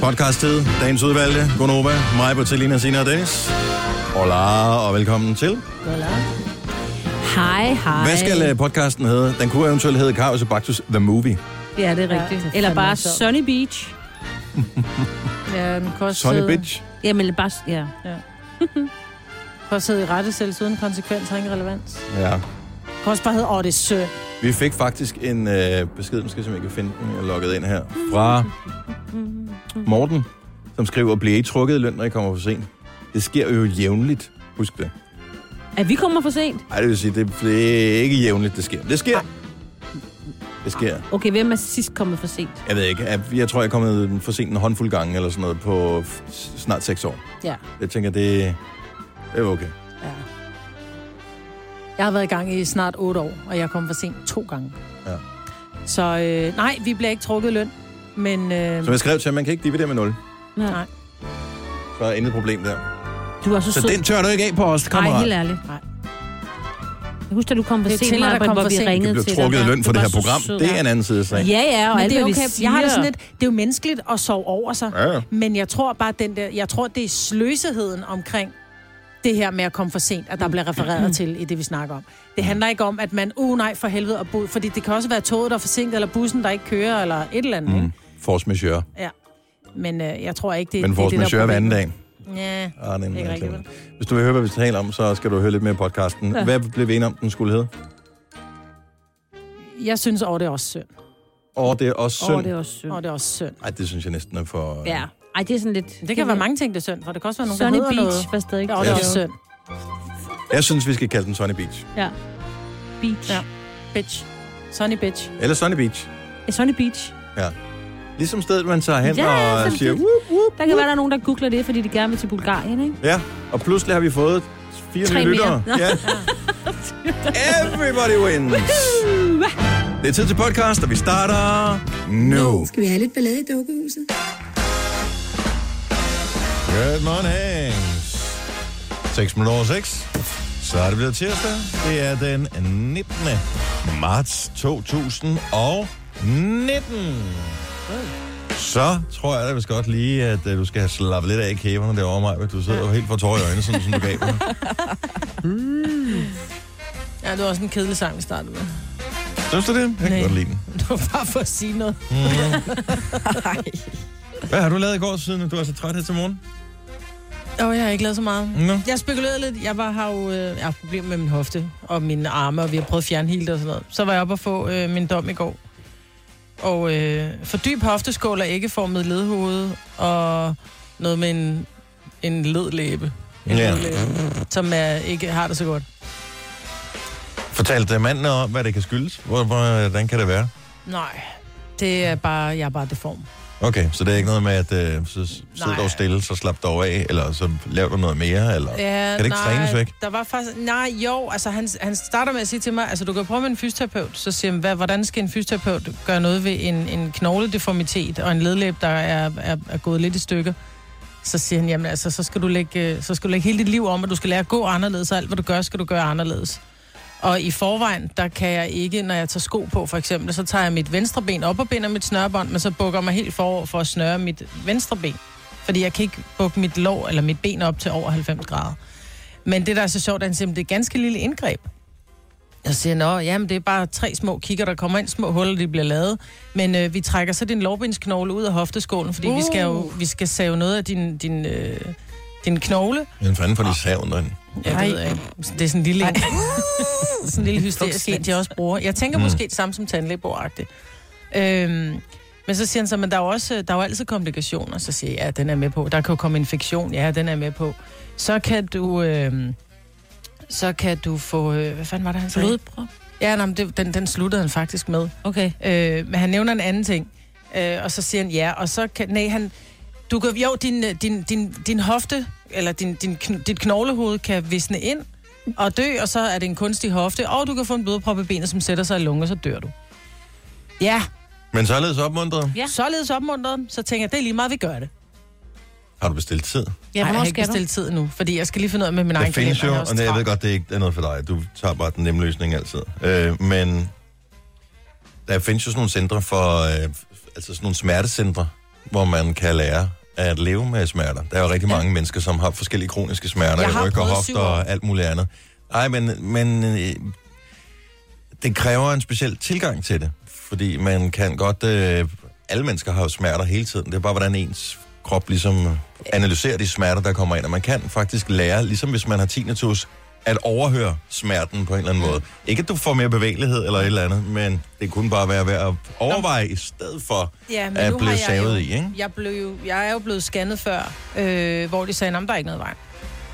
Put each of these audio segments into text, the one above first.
Podcast-tid, dagens udvalgte, Gonova, mig, Bertalina, Sina og Dennis. Hola, og velkommen til. Hej, hej. Hvad skal øh, podcasten hedde? Den kunne eventuelt hedde Chaos Baktus The Movie. Ja, det er Ja, rigtigt. er Eller bare. Sunny Beach. Ja, den Sonny sidde, Bitch. Jamen, bare... Ja. kan også sidde i rettesættelse uden konsekvens, har ingen relevans. Ja. Kan også bare hedde, åh, det sød. Vi fik faktisk en øh, besked, måske som jeg kan finde den, jeg er logget ind her, fra Morten, som skriver, bliver I trukket i løn, når I kommer for sent? Det sker jo jævnligt, husk det. At vi kommer for sent. Ej, det vil sige, det, det er ikke jævnligt, det sker. Det sker. Det sker. Okay, hvem er sidst kommet for sent? Jeg ved ikke, jeg, jeg tror, jeg er kommet for sent en håndfuld gange, eller sådan noget, på f- snart seks år. Ja. Jeg tænker, det, det er okay. ja. Jeg har været i gang i snart otte år, og jeg kom for sent to gange. Ja. Så øh, nej, vi bliver ikke trukket løn. Men øh, Som jeg skrev til, at man kan ikke dividere med 0. nej, Så er intet problem der. Du er så, Så sød. den tør du ikke af på os, Nej, kammerat. helt ærligt. Nej. Jeg husker, at du kom for Det er sent, til, at der Maja, kom hvor for vi sent. Ringede bliver til trukket i dig. løn for det her program. sød. Det er en anden side af sagen. Ja, ja, og men alt, det er hvad okay. siger. Jeg har det sådan lidt, det er jo menneskeligt at sove over sig. Ja, ja. Men jeg tror bare, den der, jeg tror, det er sløseheden omkring det her med at komme for sent, at der bliver refereret til i det, vi snakker om. Det handler ikke om, at man, uh nej, for helvede, og bu- fordi det kan også være toget, der er forsinket, eller bussen, der ikke kører, eller et eller andet, mm. ikke? Mm. Force majeure. Ja. Men øh, jeg tror ikke, det, Men det er det, der er hver anden dag. Ja, Ah, det er Ikke rigtigt. Hvis du vil høre, hvad vi taler om, så skal du høre lidt mere i podcasten. Ja. Hvad blev vi enige om, den skulle hedde? jeg synes, over det er også synd. Og det er også synd. det er også sødt. Og det er også synd. Ej, det synes jeg næsten er for... Ja. Ej, det er sådan lidt... Det kan være mange ting, det er synd, for det kan også være nogen, Sunny der Beach noget. var stadig Ja, det er Ja. også synd. Jeg synes, vi skal kalde den Sunny Beach. Ja. Beach. Ja. Ja. Bitch. Sunny bitch. Eller Sunny Beach. Sunny Beach. Ligesom stedet, man tager hen Ja, og siger... det. Whoop, whoop. Der kan være, der er nogen, der googler det, fordi de gerne vil til Bulgarien, ikke? Ja, og pludselig har vi fået fire Tre nye lyttere. mere. Ja. Everybody wins. Det er tid til podcast, og vi starter nu. Skal vi have lidt ballade i dukkehuset? Good morning. 6 minutter over 6. Så er det blevet tirsdag. Det er den 19. marts 2019. Så tror jeg da vist godt lige, at uh, du skal have slappet lidt af i kæberne derovre mig. Du sidder jo helt for tårer i øjnene, sådan som du gav mig. Ja, det var også en kedelig sang, vi startede med. Synes du det? Jeg kan Nej. godt lide den. Det var bare for at sige noget. Hvad har du lavet i går, siden du er så træt her til morgen? Åh, jeg har ikke lavet så meget. Nå. Jeg spekulerede lidt. Jeg var, har jo øh, jeg har problemer med min hofte og mine arme, og vi har prøvet helt og sådan noget. Så var jeg oppe og få øh, min dom i går. Og øh, for dyb hofteskål og æggeformet ledhoved, og noget med en, en ledlæbe. En Ja. ledlæbe, som er, ikke har det så godt. Fortalte manden om, hvad det kan skyldes? Hvor- Hvordan kan det være? Nej, det er bare, jeg er bare deform. Okay, så det er ikke noget med, at øh, så sid dog stille, så slap dog af, eller så lav du noget mere, eller... Ja, Kan det ikke nej, trænes væk? Der var faktisk, nej, jo, altså han, han starter med at sige til mig, altså du kan prøve med en fysioterapeut, så siger han, hvad, hvordan skal en fysioterapeut gøre noget ved en, en knogledeformitet og en ledlæb, der er, er, er gået lidt i stykker? Så siger han, jamen altså, så skal, du lægge, øh, så skal du lægge hele dit liv om, at du skal lære at gå anderledes, og alt hvad du gør, skal du gøre anderledes. Og i forvejen, der kan jeg ikke, når jeg tager sko på for eksempel, så tager jeg mit venstre ben op og binder mit snørebånd, men så bukker mig helt forover for at snøre mit venstre ben. Fordi jeg kan ikke bukke mit lår eller mit ben op til over 90 grader. Men det, der er så sjovt, er, at han siger, "Men det er et ganske lille indgreb. Jeg siger, nå, jamen det er bare tre små kigger, der kommer ind, små huller, de bliver lavet. Men øh, vi trækker så din lårbensknogle ud af hofteskålen, fordi uh. vi skal jo vi skal save noget af din, din, øh, din knogle. Men fanden for de saven derinde. Ja, det ved jeg ikke. Det er sådan en lille, en. sådan en lille hysterisk en, de også bruger. Jeg tænker Mm. måske det samme som tandlægebordagtigt. Øhm, men så siger han så, men der er jo også der er jo altid komplikationer. Så siger jeg, ja, den er med på. Der kan jo komme infektion. Ja, den er med på. Så kan du... Øhm, så kan du få... Øh, hvad fanden var det, han sagde? Blodprop. Ja, nej, men det, den, den sluttede han faktisk med. Okay. Øh, men han nævner en anden ting. Øh, og så siger han ja, og så kan... Nej, han... Du kan, jo, din, øh, din, din, din hofte, eller din, din, dit knoglehoved kan visne ind og dø, og så er det en kunstig hofte, og du kan få en blodprop i benet, som sætter sig i lungen, og så dør du. Ja, Men således opmuntret. Ja. således opmuntret, så tænker jeg, det er lige meget, vi gør det. Har du bestilt tid? Ja, Ej, jeg har ikke bestilt tid nu, fordi jeg skal lige finde ud af med min Det egen findes jo, kalender. og jeg ved godt, det er ikke er noget for dig. Du tager bare den nemme løsning altid. Øh, men der findes jo sådan nogle centre for, øh, altså sådan nogle smertecentre, hvor man kan lære at leve med smerter. Der er jo rigtig mange mennesker, som har forskellige kroniske smerter, Jeg i ryg og hofter og alt muligt andet. Nej, men, men øh, det kræver en speciel tilgang til det, fordi man kan godt... Øh, alle mennesker har jo smerter hele tiden. Det er bare, hvordan ens krop ligesom analyserer de smerter, der kommer ind. Og man kan faktisk lære, ligesom hvis man har tinnitus, at overhøre smerten på en eller anden måde. Ikke at du får mere bevægelighed eller et eller andet, men det kunne bare være værd at overveje i stedet for Ja, men at nu blive har jeg savet i, ikke? Jeg, blev, jo- jeg er jo blevet scannet før, øh, hvor de sagde, at der er ikke noget vej.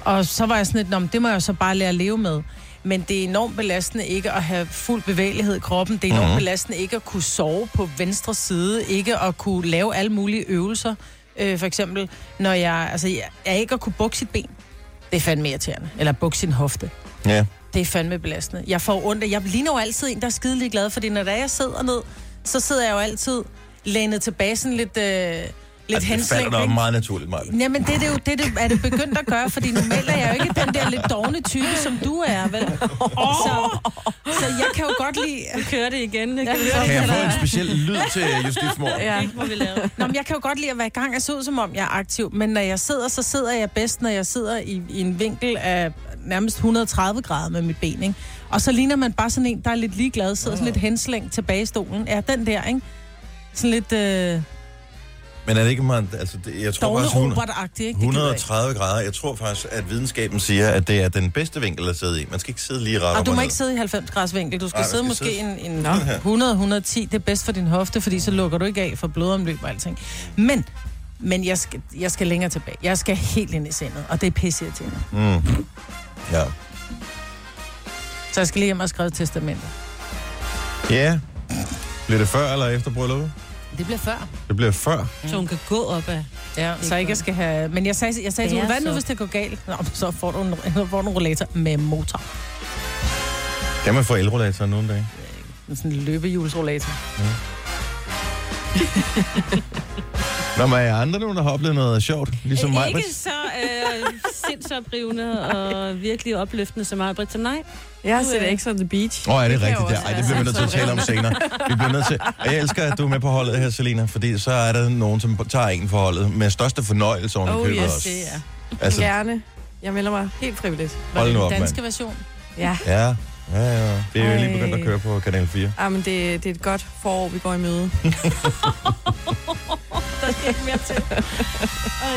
Og så var jeg sådan lidt, "Nå, men det må jeg jo så bare lære at leve med. Men det er enormt belastende ikke at have fuld bevægelighed i kroppen. Det er enormt Mhm. belastende ikke at kunne sove på venstre side. Ikke at kunne lave alle mulige øvelser. Øh, for eksempel, når jeg... Altså, jeg, jeg ikke at kunne bukke sit ben. Det er fandme irriterende. Eller bukke sin hofte. Ja. Det er fandme belastende. Jeg får ondt. Jeg ligner jo altid en, der er skidelig glad, fordi når der jeg sidder ned, så sidder jeg jo altid lænet tilbage sådan lidt, øh, lidt Altså, det falder ikke? meget naturligt, Maja. Jamen, det er det jo det, det, er det begyndt at gøre, fordi normalt er jeg jo ikke den der lidt dogne type, som du er, vel? Så, så jeg kan jo godt lide... Nu kører det igen. Jeg kan Ja. Kan jeg få en speciel lyd til Justifmor? Ja. Nå, men jeg kan jo godt lide at være i gang. Jeg ser ud, som om jeg er aktiv. Men når jeg sidder, så sidder jeg bedst, når jeg sidder i, i en vinkel af nærmest 130 grader med mit ben, ikke? Og så ligner man bare sådan en, der er lidt ligeglad, sidder sådan lidt henslængt tilbage i stolen. Ja, den der, ikke? Sådan lidt øh, Men er det ikke meget... Altså, det, jeg tror faktisk, 100, robot-agtig, ikke? Det gider jeg ikke. 130 grader. Jeg tror faktisk, at videnskaben siger, at det er den bedste vinkel at sidde i. Man skal ikke sidde lige ret Og op du må ikke sidde i 90 graders vinkel. Du skal Ej, man sidde skal måske sidde en, en sådan her. 100-110. Det er bedst for din hofte, fordi så lukker du ikke af for blodomløb og alting. Men, men jeg, skal, jeg skal længere tilbage. Jeg skal helt ind i sindet, og det er pisse til. Mm. Ja. Så jeg skal lige hjem og skrive testamentet. Ja. Bliver det før eller efter brylluppet? Det bliver før. Det bliver før. Så hun kan gå op af... Ja, så ikke jeg skal have... Men jeg sagde, jeg sagde til Det hende, hvad nu, hvis det går galt? Nå, så får du en, får du en rollator med motor. Kan man få elrollator nogle dage? En sådan en løbehjulsrollator. Nå, men er jeg andre nogen, der har oplevet noget sjovt? Ligesom mig, Ikke så øh, sindsoprivende og virkelig opløftende som mig, Britt, som nej. Jeg har set øh, X on the Beach. Åh, oh, er det, Det rigtigt? Der? Ej, det bliver vi nødt til at tale om senere. Vi bliver nødt til... Og jeg elsker, at du er med på holdet her, Selina, fordi så er der nogen, som tager en for holdet med største fornøjelse oven i Oh, købet yes, også. Det er Altså, Gerne. Jeg melder mig helt frivilligt. hold nu op, den mand. danske version. Ja. Ja, ja, ja. Det er jo lige begyndt at køre på Kanal 4. Ah, men det, det er et godt forår, vi går i møde. Der skal ikke mere til.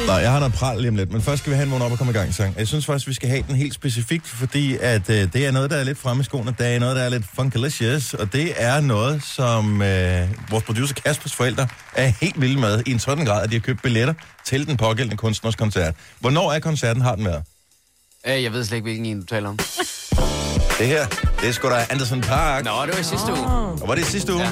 Nej, jeg har noget pral lige om lidt, men først skal vi have en vågen op og komme i gang sang. Jeg synes faktisk, vi skal have den helt specifikt, fordi at øh, det er noget, der er lidt fremme i skoene. Det er noget, der er lidt funkalicious, og det er noget, som øh, vores producer Kaspers forældre er helt vilde med i en sådan grad, at de har købt billetter til den pågældende kunstners koncert. Hvornår er koncerten, har den været? Øh, jeg ved slet ikke, hvilken en du taler om. Det her, det er sgu da Anderson Park. Nå, det var i sidste uge. Og var det i sidste uge? Ja.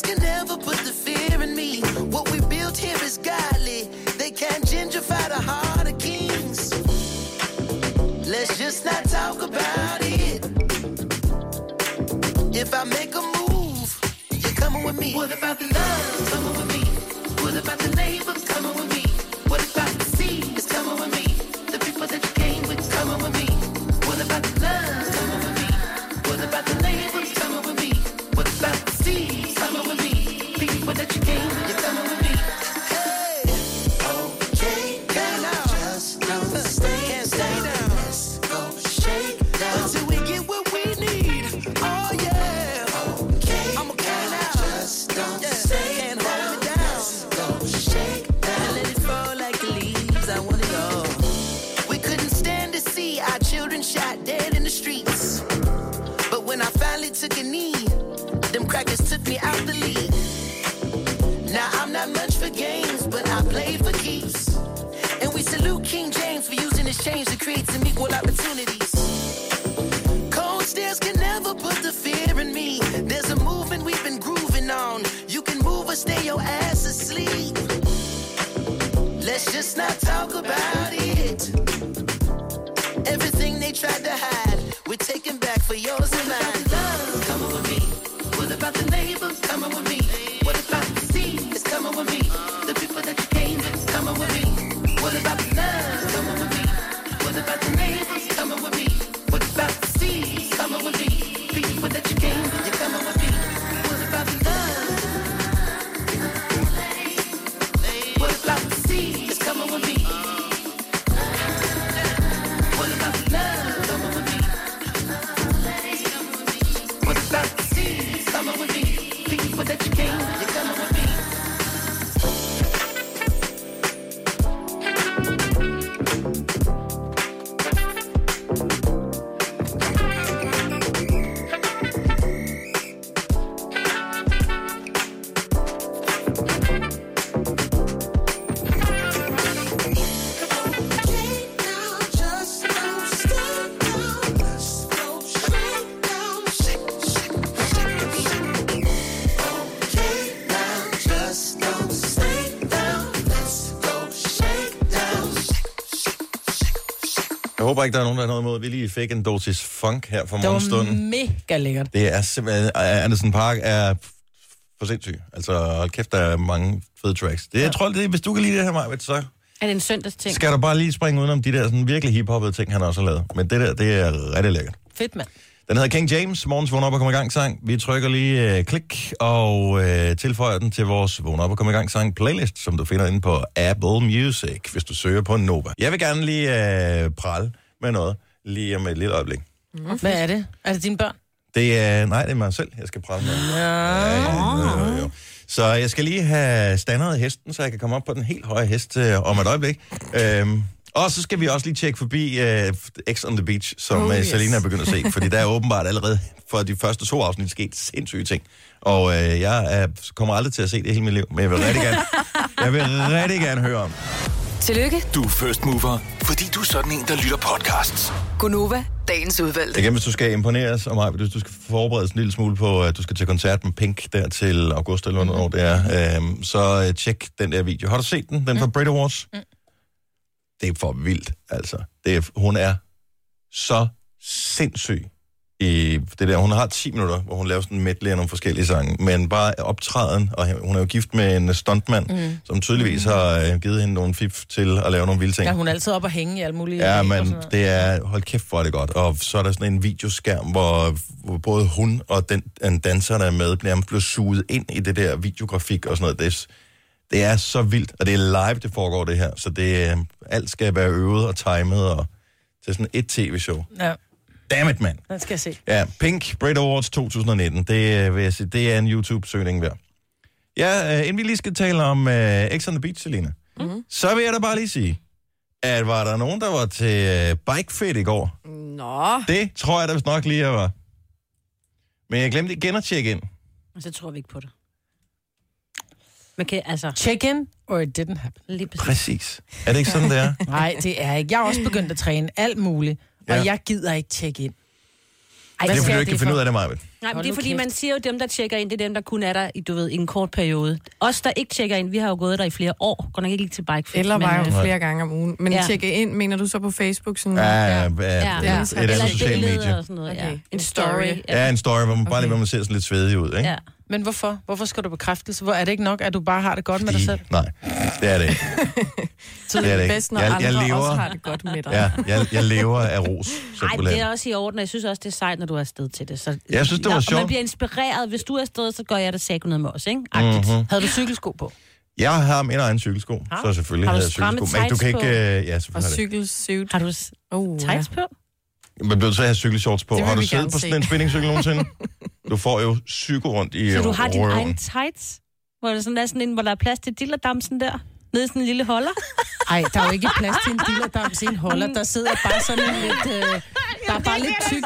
Stairs can never put the fear in me. What we built here is godly. They can't gentrify the heart of kings. Let's just not talk about it. If I make a move, you're coming with me. What about the love? Coming with me. Håber ikke, der er nogen, der har noget imod. Vi lige fik en dosis funk her for Det var morgenstunden. mega lækkert. Det er simpelthen... Andersen Park er for sindssyg. Altså, hold kæft, der er mange fede tracks. Det, jeg tror, det er, hvis du kan lide det her, Maja, så Er det en søndagsting? skal du bare lige springe udenom de der sådan virkelig hiphoppede ting, han også har lavet. Men det der, det er rigtig lækkert. Fedt, mand. Den hedder King James, morgens vågn op og kom i gang sang. Vi trykker lige øh, klik og øh, tilføjer den til vores vågn op og kom i gang sang playlist, som du finder inde på Apple Music, hvis du søger på Nova. Jeg vil gerne lige øh, prale med noget, lige om et lille øjeblik. Hvad er det? Er det dine børn? Det er, nej, det er mig selv, jeg skal prale med. Ja. Ja, jo, jo. Så jeg skal lige have standet hesten, så jeg kan komme op på den helt høje hest øh, om et øjeblik. Øhm, og så skal vi også lige tjekke forbi øh, X on the Beach, som Oh, oh, yes. Selina er begyndt at se, fordi der er åbenbart allerede for de første to afsnit sket sindssyge ting. Og øh, jeg er, kommer aldrig til at se det hele mit liv, men jeg vil rigtig gerne, jeg vil rigtig gerne høre om. Tillykke, Du er first mover, fordi du er sådan en, der lytter podcasts. Gunova, dagens udvalgte. Igen, hvis du skal imponeres, og mig, hvis du skal forberede en lille smule på, at du skal til koncert med Pink der til august eller hvornår det er, øhm, så øh, tjek den der video. Har du set den? Den fra Brit Awards? Mm. Det er for vildt, altså. Det er, hun er så sindssyg i det der. Hun har 10 minutter, hvor hun laver sådan en medley af nogle forskellige sange, men bare optræden, og hun er jo gift med en stuntmand, mm. som tydeligvis har øh, givet hende nogle fif til at lave nogle vilde ting. Ja, hun er altid op og hænge i alle mulige... Ja, men det er, hold kæft, hvor er det godt. Og så er der sådan en videoskærm, hvor, hvor både hun og den, den danser, der er med, bliver, bliver suget ind i det der videografik og sådan noget. Det er, det er så vildt, og det er live, det foregår det her. Så det, er- alt skal være øvet og timet, og til sådan et tv-show. Ja, Dammit, mand. den skal jeg se. Ja, Pink Brit Awards 2019, det, øh, vil jeg sige, det er en YouTube-søgning værd. Ja, øh, inden vi lige skal tale om uh, X on the Beach, Selina, mm-hmm. så vil jeg da bare lige sige, at var der nogen, der var til uh, Bike Fit i går? Nå, Det tror jeg da vist nok lige, jeg var. Men jeg glemte igen at tjekke ind. Og så tror vi ikke på det. Man kan, altså, Check in, or it didn't happen. lige præcis. Præcis. Er det ikke sådan, det er? Nej, det er ikke. Jeg har også begyndt at træne alt muligt, og Ja. jeg gider ikke tjekke ind. Ej, Det er, fordi skal du jeg ikke kan finde for? ud af det, Marvind. Nej, men det er fordi, man siger jo, at dem, der tjekker ind, det er dem, der kun er der i, du ved, i en kort periode. Os, der ikke tjekker ind, vi har jo gået der i flere år. Godt nok ikke lige til bike fit, eller men, bare øh, jo flere gange om ugen. Men Ja. ja. tjekke ind, mener du så på Facebook? Sådan, Ja, ja, Ja. ja, Det er et altså- andet eller et socialt medie. og sådan noget, ja. Okay. En En story. Ja, en story, hvor man bare lige, Okay. hvor man ser sådan lidt svedig ud, ikke? ja. Men hvorfor? Hvorfor skal du bekræftelse? Hvor er det ikke nok, at du bare har det godt med dig selv? Nej, det er det ikke. Så det er det ikke. bedst, når Jeg- andre jeg lever- også har det godt med dig. Ja, jeg, jeg lever af ros, Ej, simpelthen. det er også i orden, og jeg synes også, det er sejt, når du er afsted til det. Så, Jeg synes, det var sjovt. man bliver inspireret. Hvis du er afsted, så gør jeg det sækket noget med os, ikke? Agtigt. Mhm. Mm-hmm. Havde du cykelsko på? Jeg har min egen cykelsko, Har så selvfølgelig Har du havde jeg cykelsko. Men du kan ikke... på? Øh, ja, Og selvfølgelig har det. cykelsuit. Har du Oh, tights på? Man bliver så have cykelshorts på. Har du siddet på sådan se. en spinningcykel nogensinde? Du får jo psyko rundt i Så du har din egen tights? Hvor det sådan er sådan en, hvor der er plads til dillerdamsen der? Nede i sådan en lille holder? Nej, der er jo ikke plads til en dillerdam til en holder. Der sidder bare sådan en lidt... Øh, der er bare lidt tyk.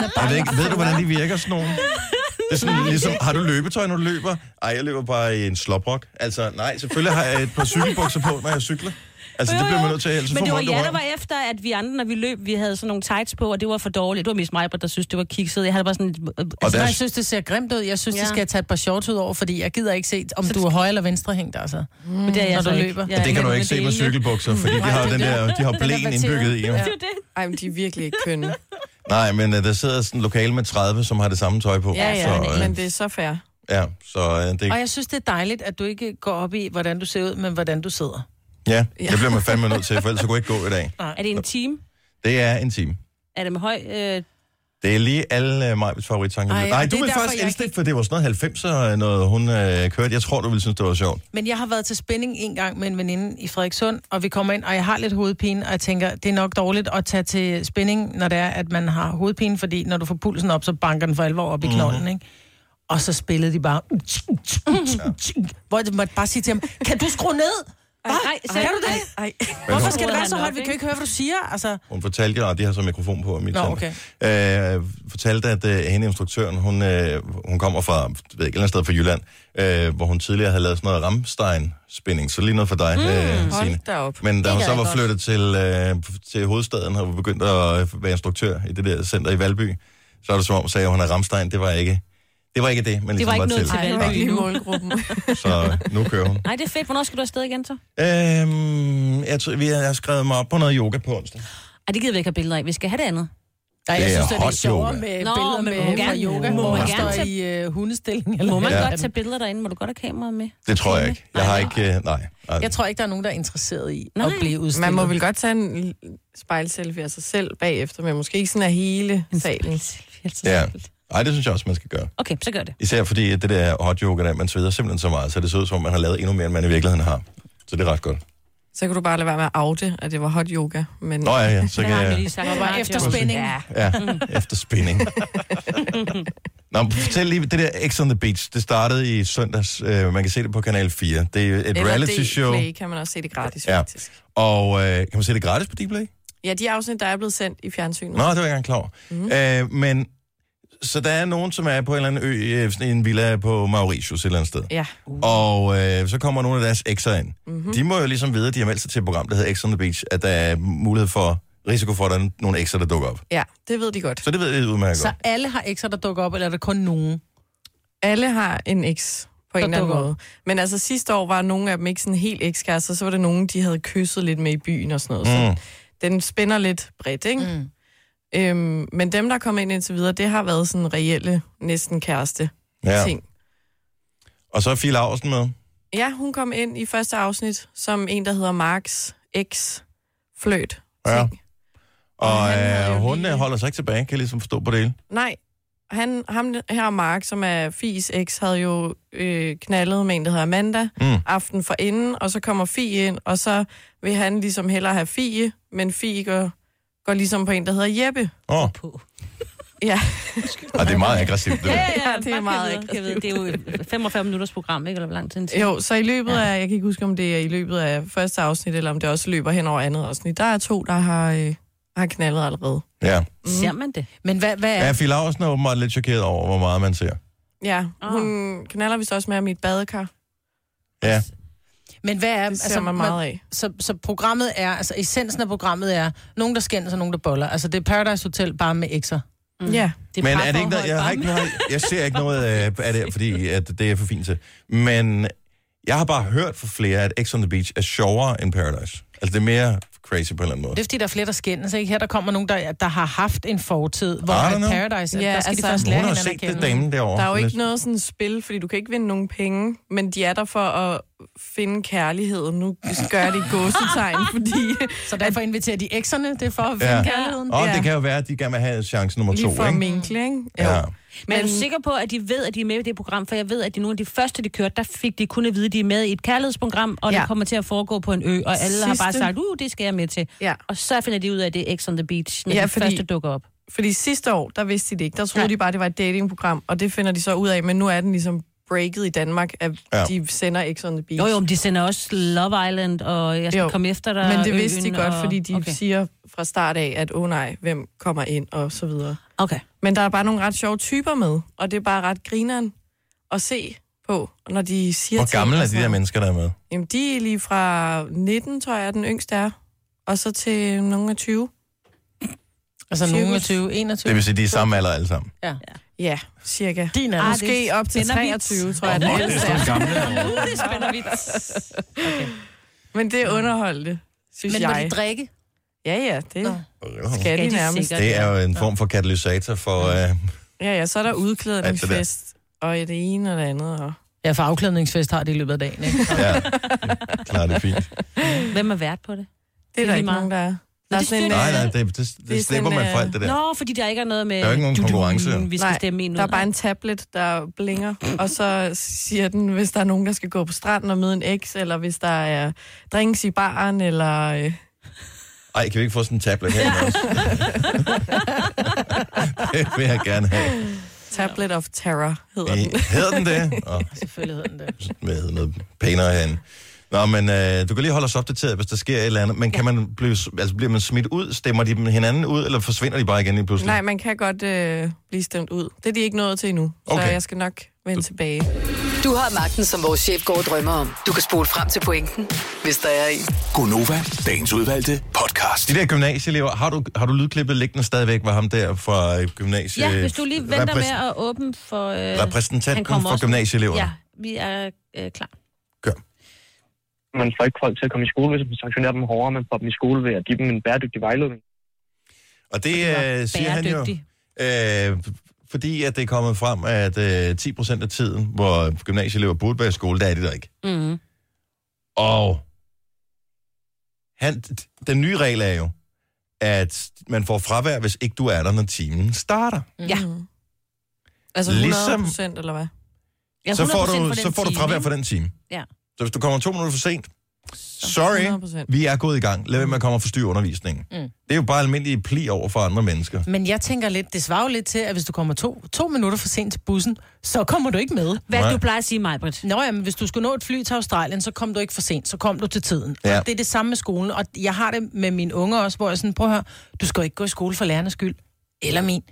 Jeg bare ved, ikke, ved du, hvordan de virker, sådan nogle? Det er sådan ligesom, har du løbetøj, når du løber? Ej, jeg løber bare i en sloprok. Altså, nej, selvfølgelig har jeg et par cykelbukser på, når jeg cykler. Altså, det bliver man nødt til, så Men det var jer, der var efter, at vi andre, når vi løb, vi havde sådan nogle tights på, og det var for dårligt. Det var mest mig, der synes, det var kikset. Jeg havde bare sådan... Øh, Og Altså, der, nej, jeg synes, det ser grimt ud. Jeg synes, ja. Ja. de skal tage et par shorts ud over, fordi jeg gider ikke se, om du er højre eller venstre hængt, altså. men det er jeg når så du løber. Jeg er det kan du ikke se med det cykelbukser, fordi de har den der, de har blæen indbygget i. Ja. Ja. Det det. Ej, men de er virkelig ikke kønne. Nej, men uh, der sidder sådan en lokale med 30, som har det samme tøj på. Ja, ja, så, øh, men det er så fair. ja, så uh, det, Og jeg synes, det er dejligt, at du ikke går op i, hvordan du ser ud, men hvordan du sidder. Ja, det bliver man fandme nødt til, for ellers så kunne jeg ikke gå i dag. Er det en team? Det er en time. Er det med høj... Øh, Det er lige alle uh, Majbets favoritsange. Ej, Nej, du er vil faktisk elske det, for det var sådan noget 90'er, noget hun uh, kørte. Jeg tror, du ville synes, det var sjovt. Men jeg har været til spænding en gang med en veninde i Frederikssund, og vi kommer ind, og jeg har lidt hovedpine, og jeg tænker, det er nok dårligt at tage til spænding, når det er, at man har hovedpine, fordi når du får pulsen op, så banker den for alvor op i knolden, mm-hmm. ikke? Og så spillede de bare... Hvor jeg måtte bare sige til ham, kan du skrue ned? Ej, ej, Kan du det? Ej, ej. Hvorfor skal det være så højt? Vi kan ikke? ikke høre, hvad du siger. Altså, Hun fortalte, og de har så mikrofon på mit Nå, center. Øh, fortalte, at øh, hende instruktøren, hun, øh, hun kommer fra, jeg ved ikke, et eller andet sted fra Jylland, øh, hvor hun tidligere havde lavet sådan noget Ramstein-spinning. Så lige noget for dig, mm, øh, Signe. Men da hun så var godt. flyttet til, øh, til hovedstaden og var begyndt at øh, være instruktør i det der center i Valby, så er det som om, sagde, at hun er Ramstein. Det var ikke det, var ikke det men ligesom var ikke noget til. det lige nu. målgruppen. Så nu kører hun. nej, det er fedt. Hvornår skal du afsted igen, så? Øhm, jeg, tror, vi har jeg har skrevet mig op på noget yoga på onsdag. Ej, det gider vi ikke have billeder af. Vi skal have det andet. nej, jeg Det er synes, det er sjovere yoga. med Nå, billeder med fra gerne- yoga, må man man gerne står tage- i uh, hundestilling. Eller Må man ja. godt tage billeder derinde? Må du godt have kameraet med? Det tror jeg ikke. Jeg har ikke... Øh, nej. nej. Jeg tror ikke, der er nogen, der er interesseret i Nej. at blive udstillet. Man må vel godt tage en spejlselfie af sig selv bagefter, men måske ikke sådan af hele salen. Ja. Nej, det synes jeg også, man skal gøre. Okay, så gør det. Især fordi det der hot yoga, der, man sveder simpelthen så meget, så det ser ud som om, man har lavet endnu mere, end man i virkeligheden har. Så det er ret godt. Så kan du bare lade være med at oute, at det var hot yoga. Men Nå ja, ja, så Det kan jeg... lige sagt. Det var i efter radioen. spænding. Ja. Ja, efter spænding. Nå, fortæl lige, det der X on the Beach, det startede i søndags. Øh, man kan se det på Kanal 4. Det er et Eller reality show. Play kan man også se det gratis, Ja. faktisk. Og øh, kan man se det gratis på Dplay? Ja, de afsnit, der er blevet sendt i fjernsynet. Nå, det var jeg ikke engang klar over. Mm. Øh, men, så der er nogen, som er på en eller anden ø, øh, sådan en villa på Mauritius et eller andet sted. Ja. Og øh, så kommer nogle af deres ekser ind. Mm-hmm. De må jo ligesom vide, at de har meldt sig til et program, der hedder X on the Beach, at der er mulighed for, risiko for, at der er nogle ekser, der dukker op. ja, det ved de godt. Så det ved jeg udmærket Så godt. alle har ekser, der dukker op, eller er der kun nogen? Alle har en eks på en eller anden måde. Men altså sidste år var nogle af dem ikke sådan helt ekskærester, så var det nogen, de havde kysset lidt med i byen og sådan noget. Mm. Så den spænder lidt bredt, ikke? Mm. Øhm, men dem, der kom ind indtil videre, det har været sådan reelle, næsten kæreste Ja. ting. Og så er Fie Laursen med. Ja, hun kom ind i første afsnit som en, der hedder Marks ex fløt. Ja. Og Og øh, hun lige- lige... holder sig ikke tilbage, kan jeg ligesom forstå på det hele. Nej, han, ham her Mark, som er Fies ex, havde jo øh, knaldet med en, der hedder Amanda, Mm. aften for inden, og så kommer Fie ind, og så vil han ligesom hellere have Fie, men Fie går, går ligesom på en, der hedder Jeppe. Åh, oh, På. Ja, og det er meget aggressivt. Det. Ja, Ja, ja, det er meget vide, kan vide. Det er jo et 45 minutters program, ikke? Eller hvor lang tid? jo, så i løbet af, jeg kan ikke huske, om det er i løbet af første afsnit, eller om det også løber hen over andet afsnit, der er to, der har, øh, har knaldet allerede. Ja. Ser man det? Men hvad, hvad er... Ja, Fie Laursen er åbenbart lidt chokeret over, hvor meget man ser. Ja, Ah. hun knaller vist også med ham i et badekar. Ja. Men hvad er... Det ser altså, man meget af. Så, så programmet er, altså essensen af programmet er, nogen der skændes og nogen der boller. Altså det er Paradise Hotel bare med ekser. Mm. Ja. Det Men er det ikke noget, jeg, har ikke noget, jeg ser ikke noget af, af det, fordi at det er for fint til. Men jeg har bare hørt fra flere, at X on the Beach er sjovere end Paradise. Altså det er mere crazy på en eller anden måde. Det er fordi, der er flere, der skændes. Ikke? Her der kommer nogen, der, der har haft en fortid, hvor at know. Paradise, Ja, der skal altså, de først lære hinanden set at det kende. damen derovre. Der er jo ikke noget sådan spil, fordi du kan ikke vinde nogen penge, men de er der for at finde kærligheden. Nu gør i gåsetegn, fordi Så derfor inviterer de ekserne, det er for at finde Ja. kærligheden. Og Ja. det kan jo være, at de gerne vil have chance nummer lige to, for at ikke? minkle, ikke? Jo. Ja. Men er du sikker på, at de ved, at de er med i det program? For jeg ved, at de nogle af de første, de kørte, der fik de kun at vide, at de er med i et kærlighedsprogram, og ja. Ja. det kommer til at foregå på en ø, og alle har bare Sidste- sagt, uh, det skal jeg med til. Ja. Og så finder de ud af, at det er X on the Beach, når Ja, ja, de fordi- første dukker op. Fordi sidste år, der vidste de det ikke. Der troede Nej. de bare, det var et datingprogram, og det finder de så ud af. Men nu er den ligesom breaket i Danmark, at Ja. ja. de sender X on the Beach. Jo, jo, men de sender også Love Island, og jeg skal jo. Komme efter dig. Men det vidste de godt, og... fordi de okay. siger fra start af, at åh oh, nej, hvem kommer ind, og så videre. Okay. Men der er bare nogle ret sjove typer med, og det er bare ret grineren at se på, når de siger Hvor gamle er de der mennesker, der er med? Jamen, de er lige fra 19, tror jeg, den yngste er. Og så til nogle af 20. Altså nogen er 20, 21. Det vil sige, de er samme alder alle sammen. Ja, cirka. Din er måske. Op til spænder vidt. 23, tror jeg, den Åh, det er er. gamle. Det spænder vidt. Men det er underholdende, synes Men må jeg. de drikke? Ja, ja, det Nå. skal de de nærmest. sikkert. Det er jo en form for katalysator for... Uh, Ja, ja, så er der udklædningsfest, og det ene og det andet. Og... Ja, for afklædningsfest har det i løbet af dagen, ikke? ja, klart det er fint. Hvem er vært på det? Det er er der lige ikke nogen, der er. Der er det sådan en, synes Nej, øh, nej, det, det, det, det er slipper man for alt det der. Nå, fordi der ikke er noget med... Der er ikke nogen konkurrence. Vi skal Nej, stemme en der er bare en tablet, der blinger, og så siger den, hvis der er nogen, der skal gå på stranden og møde en eks, eller hvis der er drinks i baren, eller... Ej, kan vi ikke få sådan en tablet her? også? det vil jeg gerne have. tablet of Terror hedder den. Hedder den det? Oh, Selvfølgelig hedder den det. med noget pænere herinde. Nå, men øh, du kan lige holde os opdateret, hvis der sker et eller andet. Men kan man blive, altså, bliver man smidt ud? Stemmer de hinanden ud, eller forsvinder de bare igen lige pludselig? Nej, man kan godt øh, blive stemt ud. Det er de ikke nået til endnu, så Okay. jeg skal nok vende tilbage. Du har magten, som vores chef går og drømmer om. Du kan spole frem til pointen, hvis der er en. Gonova, dagens udvalgte podcast. De der gymnasieelever, har du, har du lydklippet liggende stadigvæk, var ham der fra øh, gymnasie... Ja, hvis du lige venter repræs- med at åbne for... Øh, Repræsentanten for gymnasieelever. Ja, vi er øh, klar. Man får ikke folk til at komme i skole, hvis man sanktionerer dem hårdere. Man får dem i skole ved at give dem en bæredygtig vejledning. Og det øh, siger han jo, øh, fordi at det er kommet frem, at øh, 10 procent af tiden, hvor gymnasieelever burde være i skole, der er de der ikke. Mm-hmm. Og han, den nye regel er jo, at man får fravær, hvis ikke du er der, når timen starter. Ja. Mhm. Altså 100 Ligesom- eller hvad? Ja, så får 100% du, så får du fravær for den time. Ja. Så hvis du kommer to minutter for sent, sorry, 100%. vi er gået i gang. Lad være med at komme og forstyrre undervisningen. Mm. Det er jo bare almindelig pli over for andre mennesker. Men jeg tænker lidt, det svarer jo lidt til, at hvis du kommer to, to minutter for sent til bussen, så kommer du ikke med. Hvad Nej. du plejer at sige, Majbrit? Nå ja, men hvis du skulle nå et fly til Australien, så kom du ikke for sent, så kom du til tiden. Ja. Og det er det samme med skolen, og jeg har det med mine unger også, hvor jeg sådan, prøv at høre, du skal ikke gå i skole for lærernes skyld, eller min.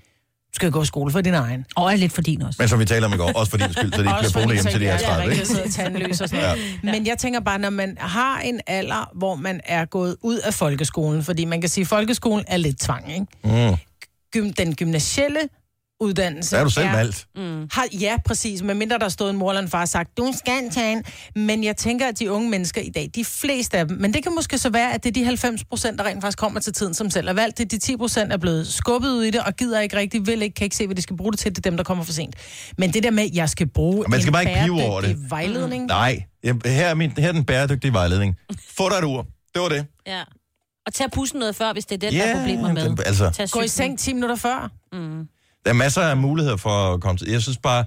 Du skal gå i skole for din egen. Og er lidt for din også. Men som vi taler om i går, også for din skyld, så de ikke bliver boende hjem til de er 30. ikke? Ikke? Jeg sidder tandløs og sådan noget. Ja. Men jeg tænker bare, når man har en alder, hvor man er gået ud af folkeskolen, fordi man kan sige, at folkeskolen er lidt tvang, ikke? Mm. Gym, den gymnasielle uddannelse Så er du selv er, valgt. har, ja, præcis. Men mindre der stod en mor eller en far og sagt, du skal tage en. Men jeg tænker, at de unge mennesker i dag, de fleste af dem, men det kan måske så være, at det er de 90 procent, der rent faktisk kommer til tiden, som selv er valgt. Det er de 10 procent, er blevet skubbet ud i det, og gider ikke rigtig, vil ikke, kan ikke se, hvad de skal bruge det til. Det er dem, der kommer for sent. Men det der med, at jeg skal bruge Man skal en bare ikke pive over det. vejledning. Nej, jeg- her er, min, her er den bæredygtige vejledning. Få dig et ur. Det var det. Ja. Og tag pussen noget før, hvis det er den, der er problemer med. altså, Gå i seng 10 minutter før. Der er masser af muligheder for at komme til. Jeg synes bare,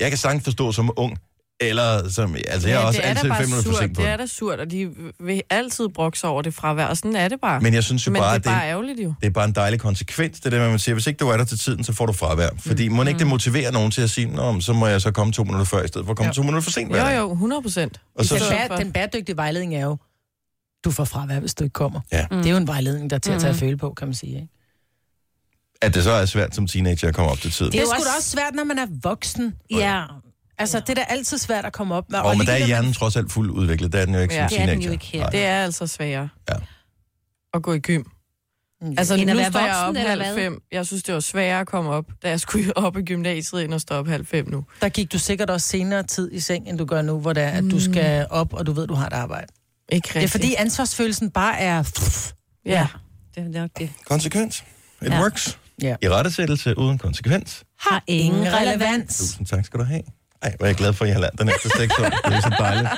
jeg kan sagtens forstå som ung, eller som, altså jeg er også er altid bare fem minutter for surt. sent på Det er det. da surt, og de vil altid brokse over det fravær, og sådan er det bare. Men jeg synes jo Men bare, det er at det, bare ærgerligt jo. det er bare en dejlig konsekvens, det der med, at man siger, hvis ikke du er der til tiden, så får du fravær. Fordi må ikke det motiverer nogen til at sige, Nå, så må jeg så komme to minutter før, i stedet for at komme Ja. to minutter for sent. Jo, dag." jo, 100 procent. Og så, Den, den bæredygtige vejledning er jo, du får fravær, hvis du ikke kommer. Ja. Det er jo en vejledning, der er til at tage at føle på, kan man sige. Ikke? At det så er svært som teenager at komme op til tiden. Det er jo sgu også- da også svært, når man er voksen. Ja, Altså, det er da altid svært at komme op med. Og, men der er hjernen trods alt fuldt udviklet. Der er den jo ikke Ja. som Det er den teenager. jo ikke her. Nej. Det er altså sværere. Ja. At gå i gym. Mm. Altså, End nu står jeg voksen, op halv fem. Jeg synes, det var sværere at komme op, da jeg skulle op i gymnasiet, end at stå op halv fem nu. Der gik du sikkert også senere tid i seng, end du gør nu, hvor det er, at du skal op, og du ved, du har et arbejde. Ikke Det rigtigt. er fordi ansvarsfølelsen bare er... Ja. det er nok det. Konsekvens. It Ja. works. Ja. I rettesættelse uden konsekvens. Har ingen relevans. Tusind tak skal du have. Ej, hvor er jeg glad for, at I har lært den efter seks år. Det er så dejligt.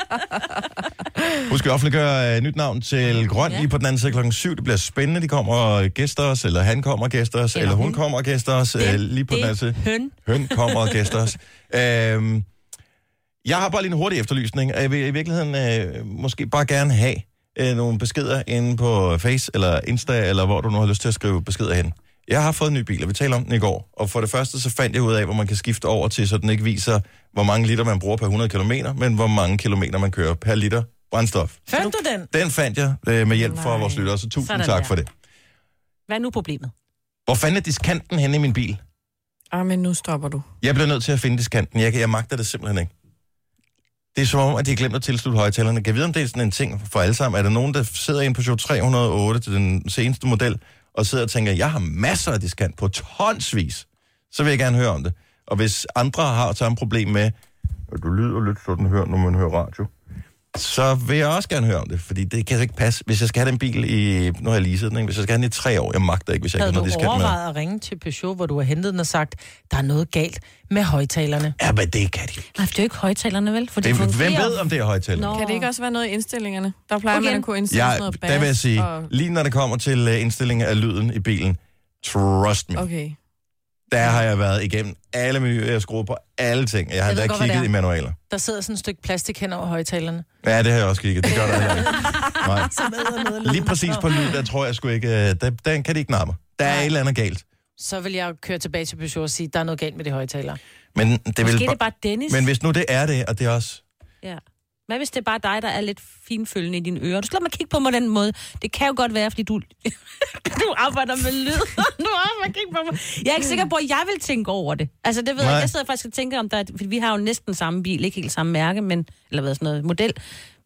Husk at offentliggøre uh, nyt navn til Grøn Ja. lige på den anden side klokken 7. Det bliver spændende. De kommer og gæster os, eller han kommer og gæster os, eller, Eller hun hun. kommer og gæster os uh, lige på den anden side. høn. Høn kommer og gæster os. Øhm, jeg har bare lige en hurtig efterlysning, og jeg vil i virkeligheden øh, måske bare gerne have øh, nogle beskeder inde på Face eller Insta, eller hvor du nu har lyst til at skrive beskeder hen. Jeg har fået en ny bil, og vi talte om den i går. Og for det første, så fandt jeg ud af, hvor man kan skifte over til, så den ikke viser, hvor mange liter man bruger per 100 km, men hvor mange kilometer man kører per liter brændstof. Fandt du den? Den fandt jeg øh, med hjælp fra vores lyttere, så tusind Sådan tak der. for det. Hvad er nu problemet? Hvor fanden er diskanten henne i min bil? Ah, men nu stopper du. Jeg bliver nødt til at finde diskanten. Jeg, jeg magter det simpelthen ikke. Det er som om, at de har glemt at tilslutte højtalerne. Kan jeg vide, om det er sådan en ting for alle sammen? Er der nogen, der sidder inde på show 308 til den seneste model, og sidder og tænker, jeg har masser af diskant på tonsvis, så vil jeg gerne høre om det. Og hvis andre har samme problem med, at du lyder lidt sådan her, når man hører radio, så vil jeg også gerne høre om det, fordi det kan ikke passe. Hvis jeg skal have den bil i, nu har jeg leaset den, ikke? hvis jeg skal have den i tre år, jeg magter ikke, hvis jeg Havde ikke har du noget diskant med. overvejet at ringe til Peugeot, hvor du har hentet den og sagt, der er noget galt med højtalerne? Ja, men det kan de ikke. Nej, det er jo ikke højtalerne, vel? For Det, hvem fungerer- ved, om det er højtaler? Nå. Kan det ikke også være noget i indstillingerne? Der plejer Okay. man at kunne indstille Ja, sådan noget bas. der vil jeg sige, Og... lige når det kommer til uh, indstilling af lyden i bilen, trust me, Okay. Der har jeg været igennem alle menuer, jeg har skruet på alle ting. Jeg har Jeg ved da godt, hvad kigget i er. manualer. Der sidder sådan et stykke plastik hen over højtalerne. Ja, det har jeg også kigget. Det gør der heller ikke. Nej. Lige præcis på lyd, der tror jeg sgu ikke, uh, der, der kan de ikke narme. Der er et eller andet galt. Så vil jeg køre tilbage til Peugeot og sige, der er noget galt med de højtalere. Men det Måske vil er det bare Dennis. Men hvis nu det er det, og det er også... Ja. Hvad hvis det er bare dig, der er lidt finfølgende i dine ører? Du skal lade mig kigge på mig på den måde. Det kan jo godt være, fordi du, du arbejder med lyd. du arbejder kigge på mig. Jeg er ikke sikker på, at jeg vil tænke over det. Altså, det ved jeg. Nej. ikke. Jeg sidder faktisk og tænker om, der er, vi har jo næsten samme bil, ikke helt samme mærke, men, eller hvad sådan noget, model.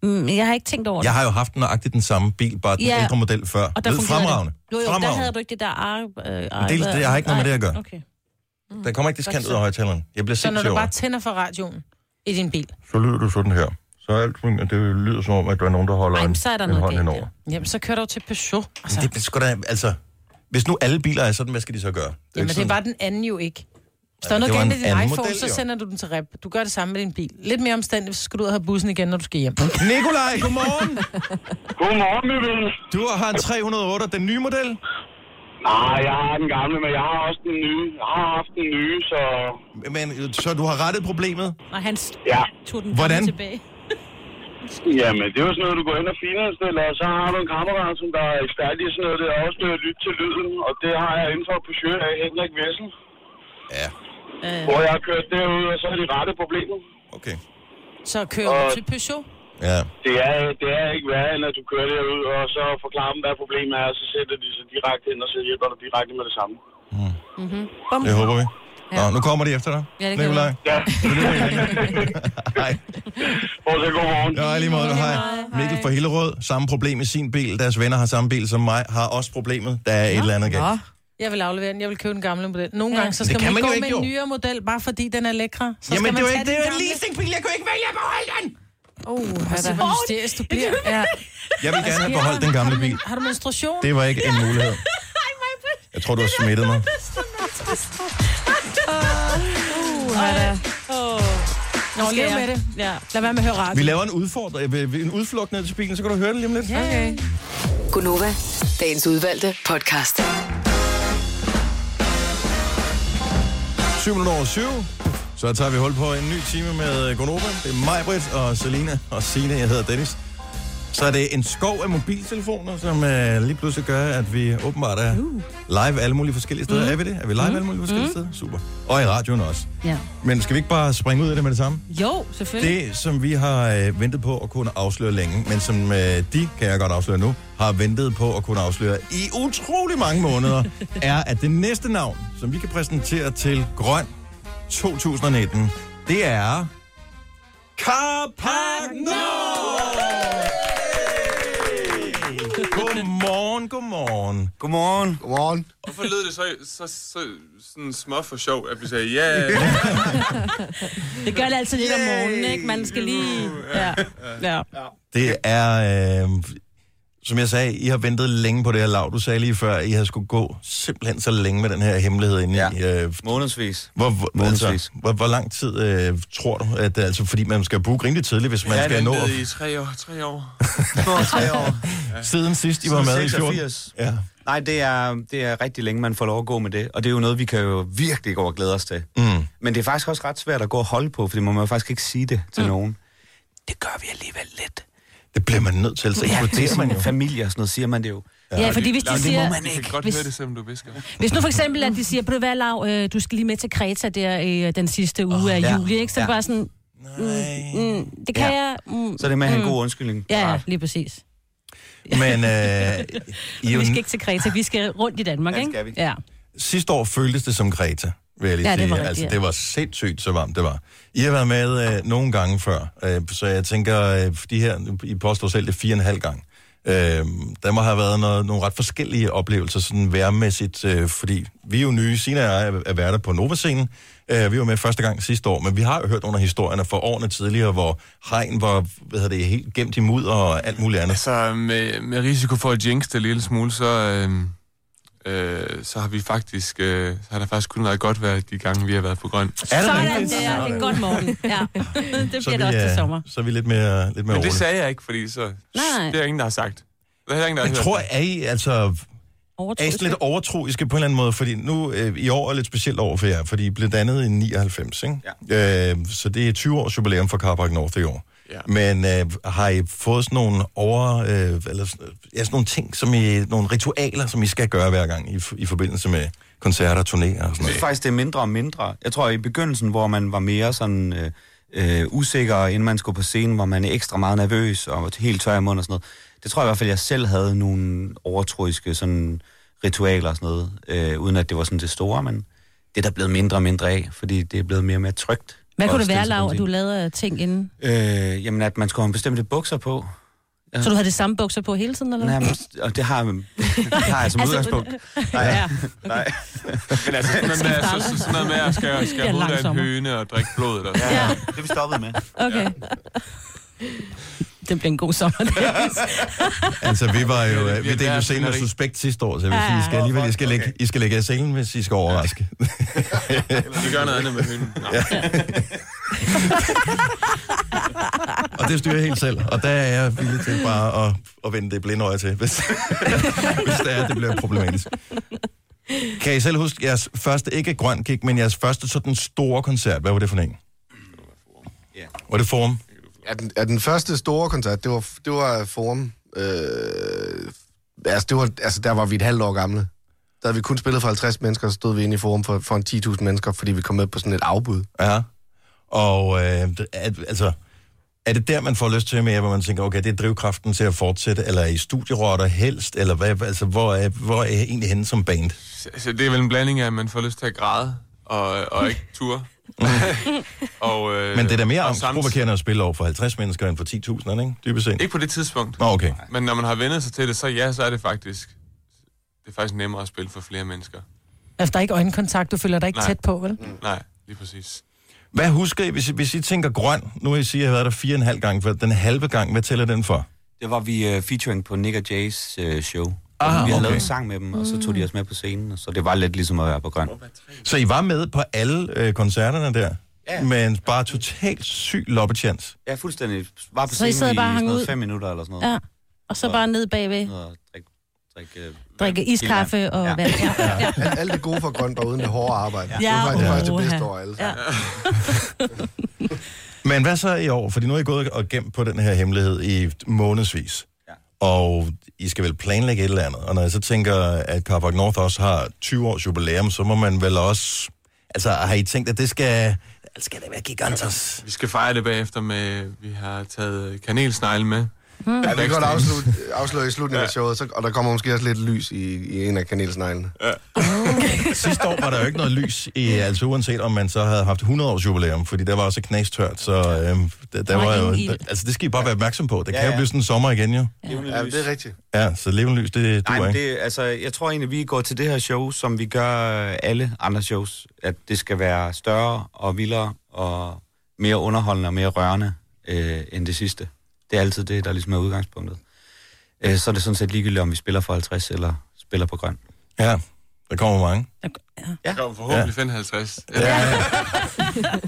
Men jeg har ikke tænkt over det. Jeg har jo haft nøjagtigt den samme bil, bare den Ja. ældre model før. Og der fungerede fremragende. det. Jo, jo, der Fremragende. havde du ikke det der ar... Øh, ar det- det har ikke noget med det at gøre. Okay. Der kommer ikke diskant ud af højtaleren. Jeg bliver Så når sindssyg du bare tænder for radioen i din bil, Så lyder du sådan her. Så alt, det lyder som om, at der er nogen, der holder Ej, en, så er der en noget hånd galt, henover. jamen så kører du til Peugeot. Altså, Det er sgu da, altså... Hvis nu alle biler er sådan, hvad skal de så gøre? Det er jamen det sådan- var den anden jo ikke. Hvis der Ja, er noget det galt med din iPhone, model, så sender du den til rep. Du gør det samme med din bil. Lidt mere omstændigt, så skal du ud og have bussen igen, når du skal hjem. Nikolaj, godmorgen. Godmorgen, min ven. Du har en 308, den nye model. Nej, jeg har den gamle, men jeg har også den nye. Jeg har haft den nye, så... Men, så du har rettet problemet. Og han Ja. tog den Hvordan? tilbage. Jamen, det er jo sådan noget, du går ind og finindstiller, og så har du en kammerat, som der er ekspert i sådan noget, det er også at lytte til lyden, og det har jeg inden for Peugeot af Henrik Vessel, Ja, Øh, hvor jeg har kørt derud, og så har de rettet problemet. okay. Så kører du Og- til Peugeot. Ja. Det er, det er ikke værre, end at du kører derud, og så forklarer dem, hvad problemet er, og så sætter de sig direkte ind, og så hjælper dig direkte med det samme. Det håber vi. Nå, nu kommer de efter dig. Ja, det gør Nikolaj. Ja, Hej. fortsæt god morgen. Ja, lige måde. Hej. Mikkel fra Hillerød. Samme problem i sin bil. Deres venner har samme bil som mig. Har også problemet. Der er et eller andet galt. Jeg vil aflevere den. Jeg vil købe den gamle model. Nogle Ja. gange så skal kan man, man gå jo med ikke, en jo. nyere model, bare fordi den er lækre. Så Jamen, skal det er jo ikke, det er jo en leasingbil. Jeg kan jo ikke vælge at beholde den. oh, Altså, hvad hvor hysterisk du bliver. Ja. Jeg vil gerne have beholdt den gamle bil. Har du menstruation? Det var ikke en mulighed. Jeg tror, du har smittet mig. Nå, skal lev jeg. med det. Ja. Lad være med at høre radio. Vi laver en udfordring, en udflugt ned til bilen, så kan du høre det lige om lidt. Okay. Gunova, dagens udvalgte podcast. 7 minutter over 7. Så tager vi hul på en ny time med Gonova. Det er mig, Britt, og Selina og Signe. Jeg hedder Dennis. Så er det en skov af mobiltelefoner, som uh, lige pludselig gør, at vi åbenbart er live alle mulige forskellige steder. Mm. Er vi det? Er vi live alle mulige forskellige steder? Super. Og i radioen også. ja. Men skal vi ikke bare springe ud af det med det samme? Jo, selvfølgelig. Det, som vi har øh, ventet på at kunne afsløre længe, men som øh, de, kan jeg godt afsløre nu, har ventet på at kunne afsløre i utrolig mange måneder, er, at det næste navn, som vi kan præsentere til Grøn 2019, det er... Carpagno! Godmorgen, godmorgen. Godmorgen. Godmorgen. Hvorfor lød det så, så, så sådan små for sjov, at vi sagde, ja, yeah. Det gør det altid lidt om morgenen, ikke? Man skal lige... Ja. ja. Det er, øh, som jeg sagde, I har ventet længe på det her lav. Du sagde lige før, at I har skulle gå simpelthen så længe med den her hemmelighed inde Ja. i. Øh, månedsvis. hvor, hvor, Månedsvis. altså, hvor, hvor lang tid øh, tror du, at altså, fordi man skal booke rimelig tidligt, hvis man Jeg skal nå ventet i tre år. Tre år. Tre år. siden sidst I var med i 14? Ja. Nej, det er, det er rigtig længe, man får lov at gå med det. Og det er jo noget, vi kan jo virkelig gå og glæde os til. Mm. Men det er faktisk også ret svært at gå og holde på, fordi man må jo faktisk ikke sige det til mm. nogen. Det gør vi alligevel lidt. Det bliver man nødt til, så Ja, det er man sådan jo. familie og sådan noget, siger man det jo. Ja, fordi hvis de Nå, det siger... må man kan ikke. godt Hvis- høre det, selvom du visker. Hvis nu for eksempel, at de siger, på det være lav, øh, du skal lige med til Kreta der i øh, den sidste uge oh, af ja. juli, ikke? Så Ja. ja. bare sådan, Nej. mm, det kan Ja. jeg... Mm, Så er det med at have en god undskyldning. Ja, ja, lige præcis. Men øh, I jo, Vi skal ikke til Kreta, vi skal rundt i Danmark, Ja, ikke? skal vi. Ja. sidste år føltes det som Kreta. Vil jeg lige Ja, det sige. var altså, ja. det var sindssygt, så varmt det var. I har været med øh, nogle gange før, øh, så jeg tænker, øh, de her, I påstår selv, det er fire og en halv gang. Øh, der må have været noget, nogle ret forskellige oplevelser, sådan værmæssigt, øh, fordi vi er jo nye, Sina og jeg er, er værter på Nova-scenen. Øh, vi var med første gang sidste år, men vi har jo hørt nogle af historierne fra årene tidligere, hvor hegn var hvad hedder det, helt gemt i mudder og alt muligt andet. Altså, med, med risiko for at jinx det en lille smule, så, øh, øh, så har vi faktisk, øh, så har der faktisk kun været godt været de gange, vi har været på grøn. Er det Sådan rigtigt? der. Det er godt, Morten. Ja. Det Så bliver vi, det også til er- sommer. Så er vi lidt mere, lidt mere Men det rolige. sagde jeg ikke, fordi så, Nej. det er ingen, der har sagt. Det er ingen, der har Jeg hørt tror, det. er I, altså, er I sådan lidt overtroiske på en eller anden måde? Fordi nu, øh, i år er lidt specielt år for jer, fordi I blev dannet i 99, ikke? Ja. Øh, så det er 20 års jubilæum for Carpark North i år. Ja. Men øh, har I fået sådan nogle over, øh, eller ja, sådan nogle ting, som I, nogle ritualer, som I skal gøre hver gang i, i forbindelse med koncerter, turnéer og sådan Jeg synes noget? faktisk, det er mindre og mindre. Jeg tror, i begyndelsen, hvor man var mere sådan øh, øh, usikker, inden man skulle på scenen, hvor man er ekstra meget nervøs og var helt tør i munden og sådan noget. Det tror jeg i hvert fald, jeg selv havde nogle overtroiske sådan, ritualer og sådan noget, øh, uden at det var sådan det store, men det er der blevet mindre og mindre af, fordi det er blevet mere og mere trygt. Hvad kunne det være, Lav, at du lavede ting inden? Øh, jamen, at man skulle have bestemte bukser på. Ja. Så du havde det samme bukser på hele tiden, eller? Nej, men, og det har, det har jeg som Altså, udgangspunkt. Nej, Ja. nej. Men altså, sådan noget med, så, så, sådan noget med at skal, skal Det hovedet af en høne og drikke blod. Eller sådan. Ja, det er vi stoppet med. Okay. Det bliver en god sommer. Dennis. Altså, vi var jo, Ja, øh, vi er delte jo sceneri. suspekt sidste år, så jeg vil Ja, sige, I skal ja. alligevel, I skal lægge, I skal lægge af scenen, hvis I skal overraske. Vi gør noget andet med hønen. Nå. Og det styrer jeg helt selv. Og der er jeg villig til bare at, at vende det blinde øje til, hvis, hvis det er, det bliver problematisk. Kan I selv huske jeres første, ikke grøn gig, men jeres første sådan store koncert? Hvad var det for en? Ja. Var det Forum? Ja, den, ja, den første store koncert, det var, det var Forum. Øh, altså, det var, altså, der var vi et halvt år gamle. Der havde vi kun spillet for 50 mennesker, så stod vi inde i Forum for, for en 10.000 mennesker, fordi vi kom med på sådan et afbud. Ja. Og øh, altså, er det der, man får lyst til mere, hvor man tænker, okay, det er drivkraften til at fortsætte, eller er I studierotter helst, eller hvad, altså, hvor, er, hvor er I egentlig henne som band? Så det er vel en blanding af, at man får lyst til at græde, og, og ikke ture. og, øh, Men det er da mere og angstprovokerende at spille over for 50 mennesker end for 10.000, ikke? Dybest set. Ikke på det tidspunkt. Nå, okay. Men når man har vendet sig til det, så ja, så er det faktisk, det er faktisk nemmere at spille for flere mennesker. Altså, der er ikke øjenkontakt, du føler dig ikke Nej. tæt på, vel? Nej, lige præcis. Hvad husker I, hvis I, hvis I tænker grøn? Nu har I sige, at jeg har været der fire og en halv gang, for den halve gang, hvad tæller den for? Det var vi uh, featuring på Nick og Jays uh, show. Ah, vi havde okay. lavet en sang med dem, og så tog de os med på scenen, så det var lidt ligesom at være på grøn. Så I var med på alle øh, koncerterne der? Ja. Men bare totalt syg loppechance. Ja, fuldstændig. Var på Så I scenen sad bare og i hang sådan noget ud? fem minutter eller sådan noget. Ja. Og så bare ned bagved. Og drik, drik, uh, Drikke iskaffe og Ja. vand. Ja. Ja. Alt, alt det gode for grønt var uden det hårde arbejde. Ja, det var faktisk, faktisk det bedste år alle. Ja. Men hvad så i år? Fordi nu er I gået og gemt på den her hemmelighed i månedsvis. Og I skal vel planlægge et eller andet. Og når jeg så tænker, at Carpark North også har 20 års jubilæum, så må man vel også... Altså, har I tænkt, at det skal... Skal det være gigantos? Vi skal fejre det bagefter med, vi har taget kanelsnegle med. Ja, vi kan godt afslutte, afsløre i slutningen af showet, så, og der kommer måske også lidt lys i, i en af kanelsneglene. Sidste år var der jo ikke noget lys, i, altså uanset om man så havde haft 100 års jubilæum, fordi der var også knastørt, så øhm, der, der var var jo... Der, altså det skal I bare være opmærksom på. Det Ja, kan jo ja. blive sådan en sommer igen jo. Ja, det er rigtigt. Ja, så levende lys, det Nej, duer men ikke. det, altså, jeg tror egentlig, vi går til det her show, som vi gør alle andre shows, at det skal være større og vildere og mere underholdende og mere rørende øh, end det sidste. Det er altid det, der ligesom er udgangspunktet. Øh, så er det sådan set ligegyldigt, om vi spiller for 50 eller spiller på grøn. Ja, der kommer mange. Jeg kommer forhåbentlig finde 50. Ja, ja.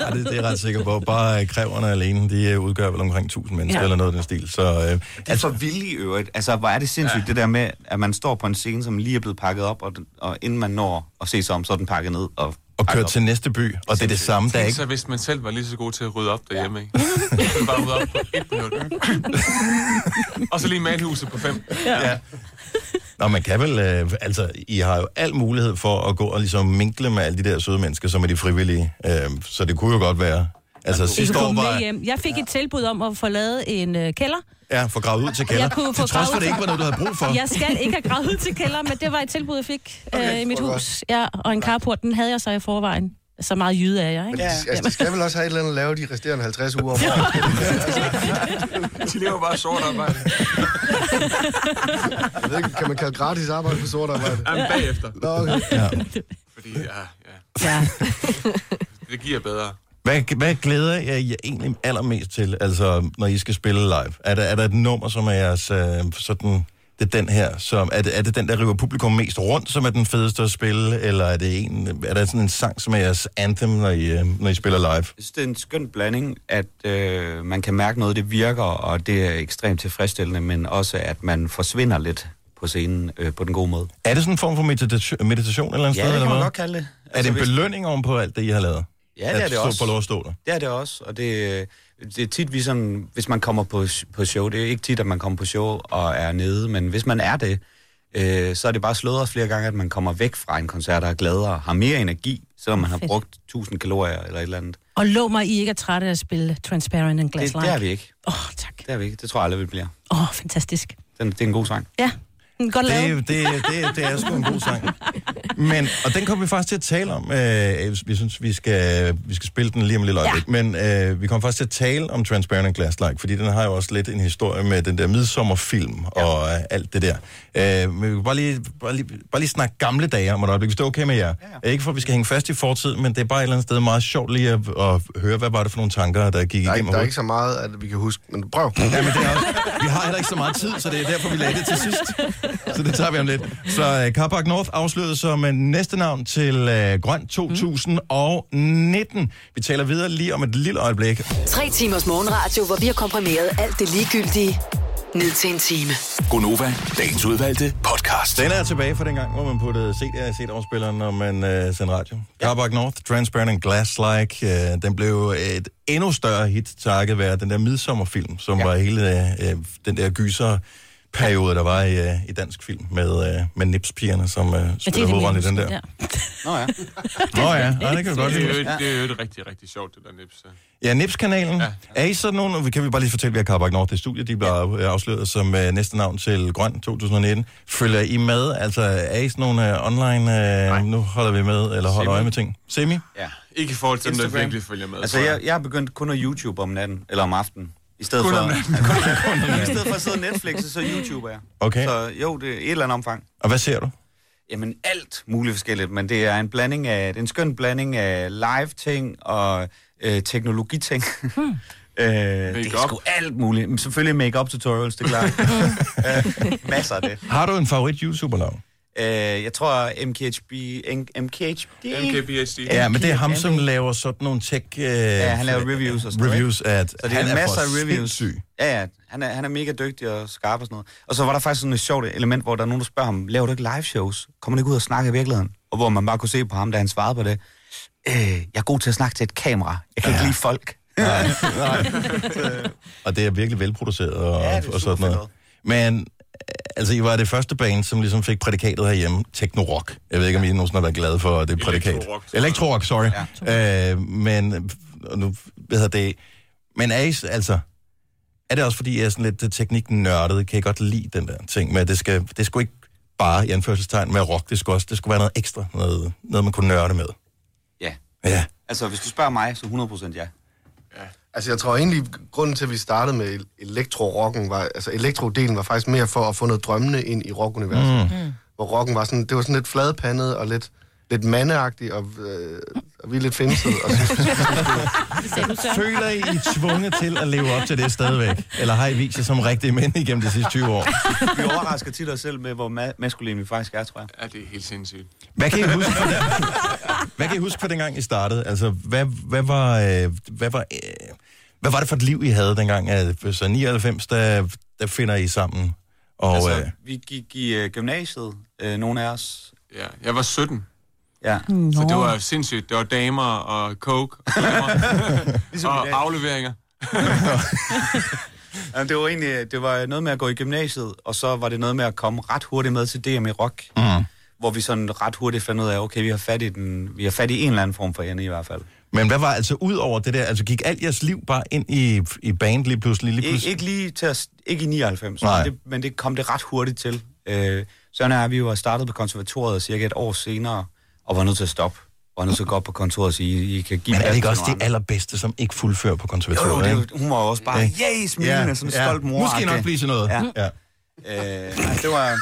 ja det, det er jeg ret sikker på. Bare øh, kræverne alene, de øh, udgør vel omkring 1000 mennesker Ja. eller noget af den stil. Så øh, Det er for vildt i øvrigt. Altså, hvor er det sindssygt, ja. det der med, at man står på en scene, som lige er blevet pakket op, og, den, og inden man når at se sig om, så er den pakket ned. Og, og op. til næste by, og det er det samme, der er ikke... så, hvis man selv var lige så god til at rydde op derhjemme, ikke? Så bare rydde op på et minut. og så lige male huset på fem. Ja. Nå, man kan vel... Øh, altså, I har jo al mulighed for at gå og ligesom minkle med alle de der søde mennesker, som er de frivillige. Øh, så det kunne jo godt være... Altså, sidste år var... hjem. Jeg fik et tilbud om at få lavet en øh, kælder. Ja, for gravet ud til kælder. Jeg kunne få Til trods for, gravet det ikke til- var noget, du havde brug for. Jeg skal ikke have gravet ud til kælder, men det var et tilbud, jeg fik okay, øh, i mit hus. Ja, og en carport, den havde jeg så i forvejen. Så meget jyde er jeg, ikke? Men de, altså, de skal vel også have et eller andet at lave de resterende 50 uger om året. De lever bare sort arbejde. Jeg ved ikke, kan man kalde gratis arbejde for sort arbejde? Jamen, bagefter. Nå, okay. Ja. Fordi, ja, ja. Ja. Det giver bedre. Hvad, hvad glæder jeg jer egentlig allermest til, altså, når I skal spille live? Er der, er der et nummer, som er jeres, øh, sådan, det er den her, som, er, det, er det den, der river publikum mest rundt, som er den fedeste at spille, eller er, det en, er der sådan en sang, som er jeres anthem, når I, øh, når I spiller live? Jeg synes, det er en skøn blanding, at øh, man kan mærke noget, det virker, og det er ekstremt tilfredsstillende, men også, at man forsvinder lidt på scenen øh, på den gode måde. Er det sådan en form for meditation, meditation eller andet Ja, sted? det eller kan man godt kalde det. Er det en hvis- belønning oven på alt det, I har lavet? Ja, det er det stå- også. få lov at stå der? Det er det også, og det, det er tit, vi sådan, hvis man kommer på, på show, det er ikke tit, at man kommer på show og er nede, men hvis man er det, øh, så er det bare slået os flere gange, at man kommer væk fra en koncert og er gladere, har mere energi, selvom man har Fedt. brugt 1000 kalorier eller et eller andet. Og lov mig, I ikke er trætte af at spille Transparent and Det, Glass det er vi ikke. Åh, oh, tak. Det er vi ikke. Det tror jeg aldrig, vi bliver. Åh, oh, fantastisk. Den, det er en god sang. Ja, godt Det, lavet. det, det, det er sgu en god sang. Men, og den kommer vi faktisk til at tale om. Øh, vi synes, vi skal, vi skal spille den lige om lille øjeblik. Ja. Men øh, vi kommer faktisk til at tale om Transparent and Glass Like, fordi den har jo også lidt en historie med den der midsommerfilm ja. og øh, alt det der. Øh, men vi kan bare lige, bare, lige, bare lige snakke gamle dage om et øjeblik, hvis det er okay med jer. Ja. Ikke for, at vi skal hænge fast i fortiden, men det er bare et eller andet sted meget sjovt lige at, at høre, hvad var det for nogle tanker, der gik Der er, igennem der er ikke så meget, at vi kan huske, men prøv. Ja, men det er også, vi har heller ikke så meget tid, så det er derfor, vi lagde det til sidst. Så det tager vi om lidt. Så uh, Carpark North afsløret som uh, næste navn til uh, Grøn 2019. Vi taler videre lige om et lille øjeblik. Tre timers morgenradio, hvor vi har komprimeret alt det ligegyldige ned til en time. Gonova, dagens udvalgte podcast. Den er tilbage fra den gang, hvor man puttede CD'er i CD-afspilleren, når man uh, sendte radio. Ja. Carpark North, Transparent and Glass Like. Uh, den blev et endnu større hit, takket være den der midsommerfilm, som ja. var hele uh, den der gyser periode, der var i, uh, i dansk film med, uh, med nipspigerne, som uh, spiller hovedrollen i den der. Ja. Nå ja. Nå ja, ja det kan godt Det er, lide. jo, det er jo rigtig, rigtig sjovt, det der nips. Ja, Nips-kanalen. Ja. Er I sådan nogle, kan vi bare lige fortælle, vi har Carpark Nord, det studie, de blev ja. afsløret som uh, næste navn til Grøn 2019. Følger I med? Altså, er I sådan nogle uh, online, uh, nu holder vi med, eller holder Semi. øje med ting? Semi? ja. Ikke i forhold til dem, der Instagram. virkelig følger med. Altså, tror jeg, jeg har begyndt kun at YouTube om natten, eller om aftenen. I stedet Kun for, om natten. I stedet for at sidde Netflix, så YouTuber jeg. Okay. Så jo, det er et eller andet omfang. Og hvad ser du? Jamen alt muligt forskelligt, men det er en blanding af, det er en skøn blanding af live-ting og øh, teknologiting. Hmm. øh, det er sgu alt muligt. Men selvfølgelig make-up tutorials, det er klart. øh, masser af det. Har du en favorit YouTuber-navn? Øh, jeg tror MKHB... MKHD? MKBHD. Ja, men det er ham, som laver sådan nogle tech... Uh, Ja, han laver reviews og sådan noget, Reviews af, Så det er han en masse for af reviews. sindssyg. Ja, ja. Han er, han er mega dygtig og skarp og sådan noget. Og så var der faktisk sådan et sjovt element, hvor der er nogen, der spørger ham, laver du ikke live shows? Kommer du ikke ud og snakke i virkeligheden? Og hvor man bare kunne se på ham, da han svarede på det. Øh, jeg er god til at snakke til et kamera. Jeg kan ja. ikke lide folk. Nej, nej. og det er virkelig velproduceret og, Ja, det er og sådan noget. Men øh, altså, I var det første band, som ligesom fik prædikatet herhjemme, Techno-rock. Jeg ved ikke, om I nogensinde har været glade for det prædikat. Jeg. Electro-rock, sorry. Ja. Øh, men, nu ved jeg det, men er I, altså, er det også fordi, jeg er sådan lidt tekniknørdet? Kan I godt lide den der ting med, at det skal, det skulle ikke bare i anførselstegn være rock, det skulle også, det skulle være noget ekstra, noget, noget man kunne nørde med. Ja. Ja. Altså, hvis du spørger mig, så 100% ja. Altså, jeg tror egentlig, grunden til, at vi startede med elektro-rocken, var, altså elektrodelen var faktisk mere for at få noget drømmende ind i rockuniverset. Mm. Hvor rocken var sådan, det var sådan lidt fladpandet og lidt, lidt mandeagtigt, og, øh, og vi er lidt fængslet. Og så, Føler I, I er tvunget til at leve op til det stadigvæk? Eller har I vist jer som rigtige mænd igennem de sidste 20 år? Vi overrasker tit os selv med, hvor ma- maskulin vi faktisk er, tror jeg. Ja, det er helt sindssygt. Hvad kan I huske fra, den, hvad kan I huske fra dengang, I startede? Altså, hvad, hvad, var, øh, hvad, var, øh, hvad var det for et liv, I havde dengang? Altså, Så 99, der, der finder I sammen. Og, altså, øh, vi gik i uh, gymnasiet, uh, nogle af os. Ja, jeg var 17. Ja. Så det var sindssygt. Det var damer og coke og, Ligesom og afleveringer. Ja, det var egentlig det var noget med at gå i gymnasiet, og så var det noget med at komme ret hurtigt med til DM i rock. Mm. Hvor vi sådan ret hurtigt fandt ud af, okay, vi har fat i, den, vi har fat i en eller anden form for ende i hvert fald. men hvad var altså ud over det der? Altså, gik alt jeres liv bare ind i, i band lige pludselig? Lige Ik- pludselig? ikke lige til at, ikke i 99, Nej. men det, men det kom det ret hurtigt til. Øh, sådan er vi jo startet på konservatoriet cirka et år senere, og var nødt til at stoppe. Hvor han så op på kontoret og siger, I kan give Men er det ikke til også nogle de allerbedste, som ikke fuldfører på Jo, konservatoriet? jo, det, er ikke? jo- hun var også bare, yay, smilende, ja, sådan en stolt mor. Måske nok blive sådan noget. Ja. ja. Øh, det var...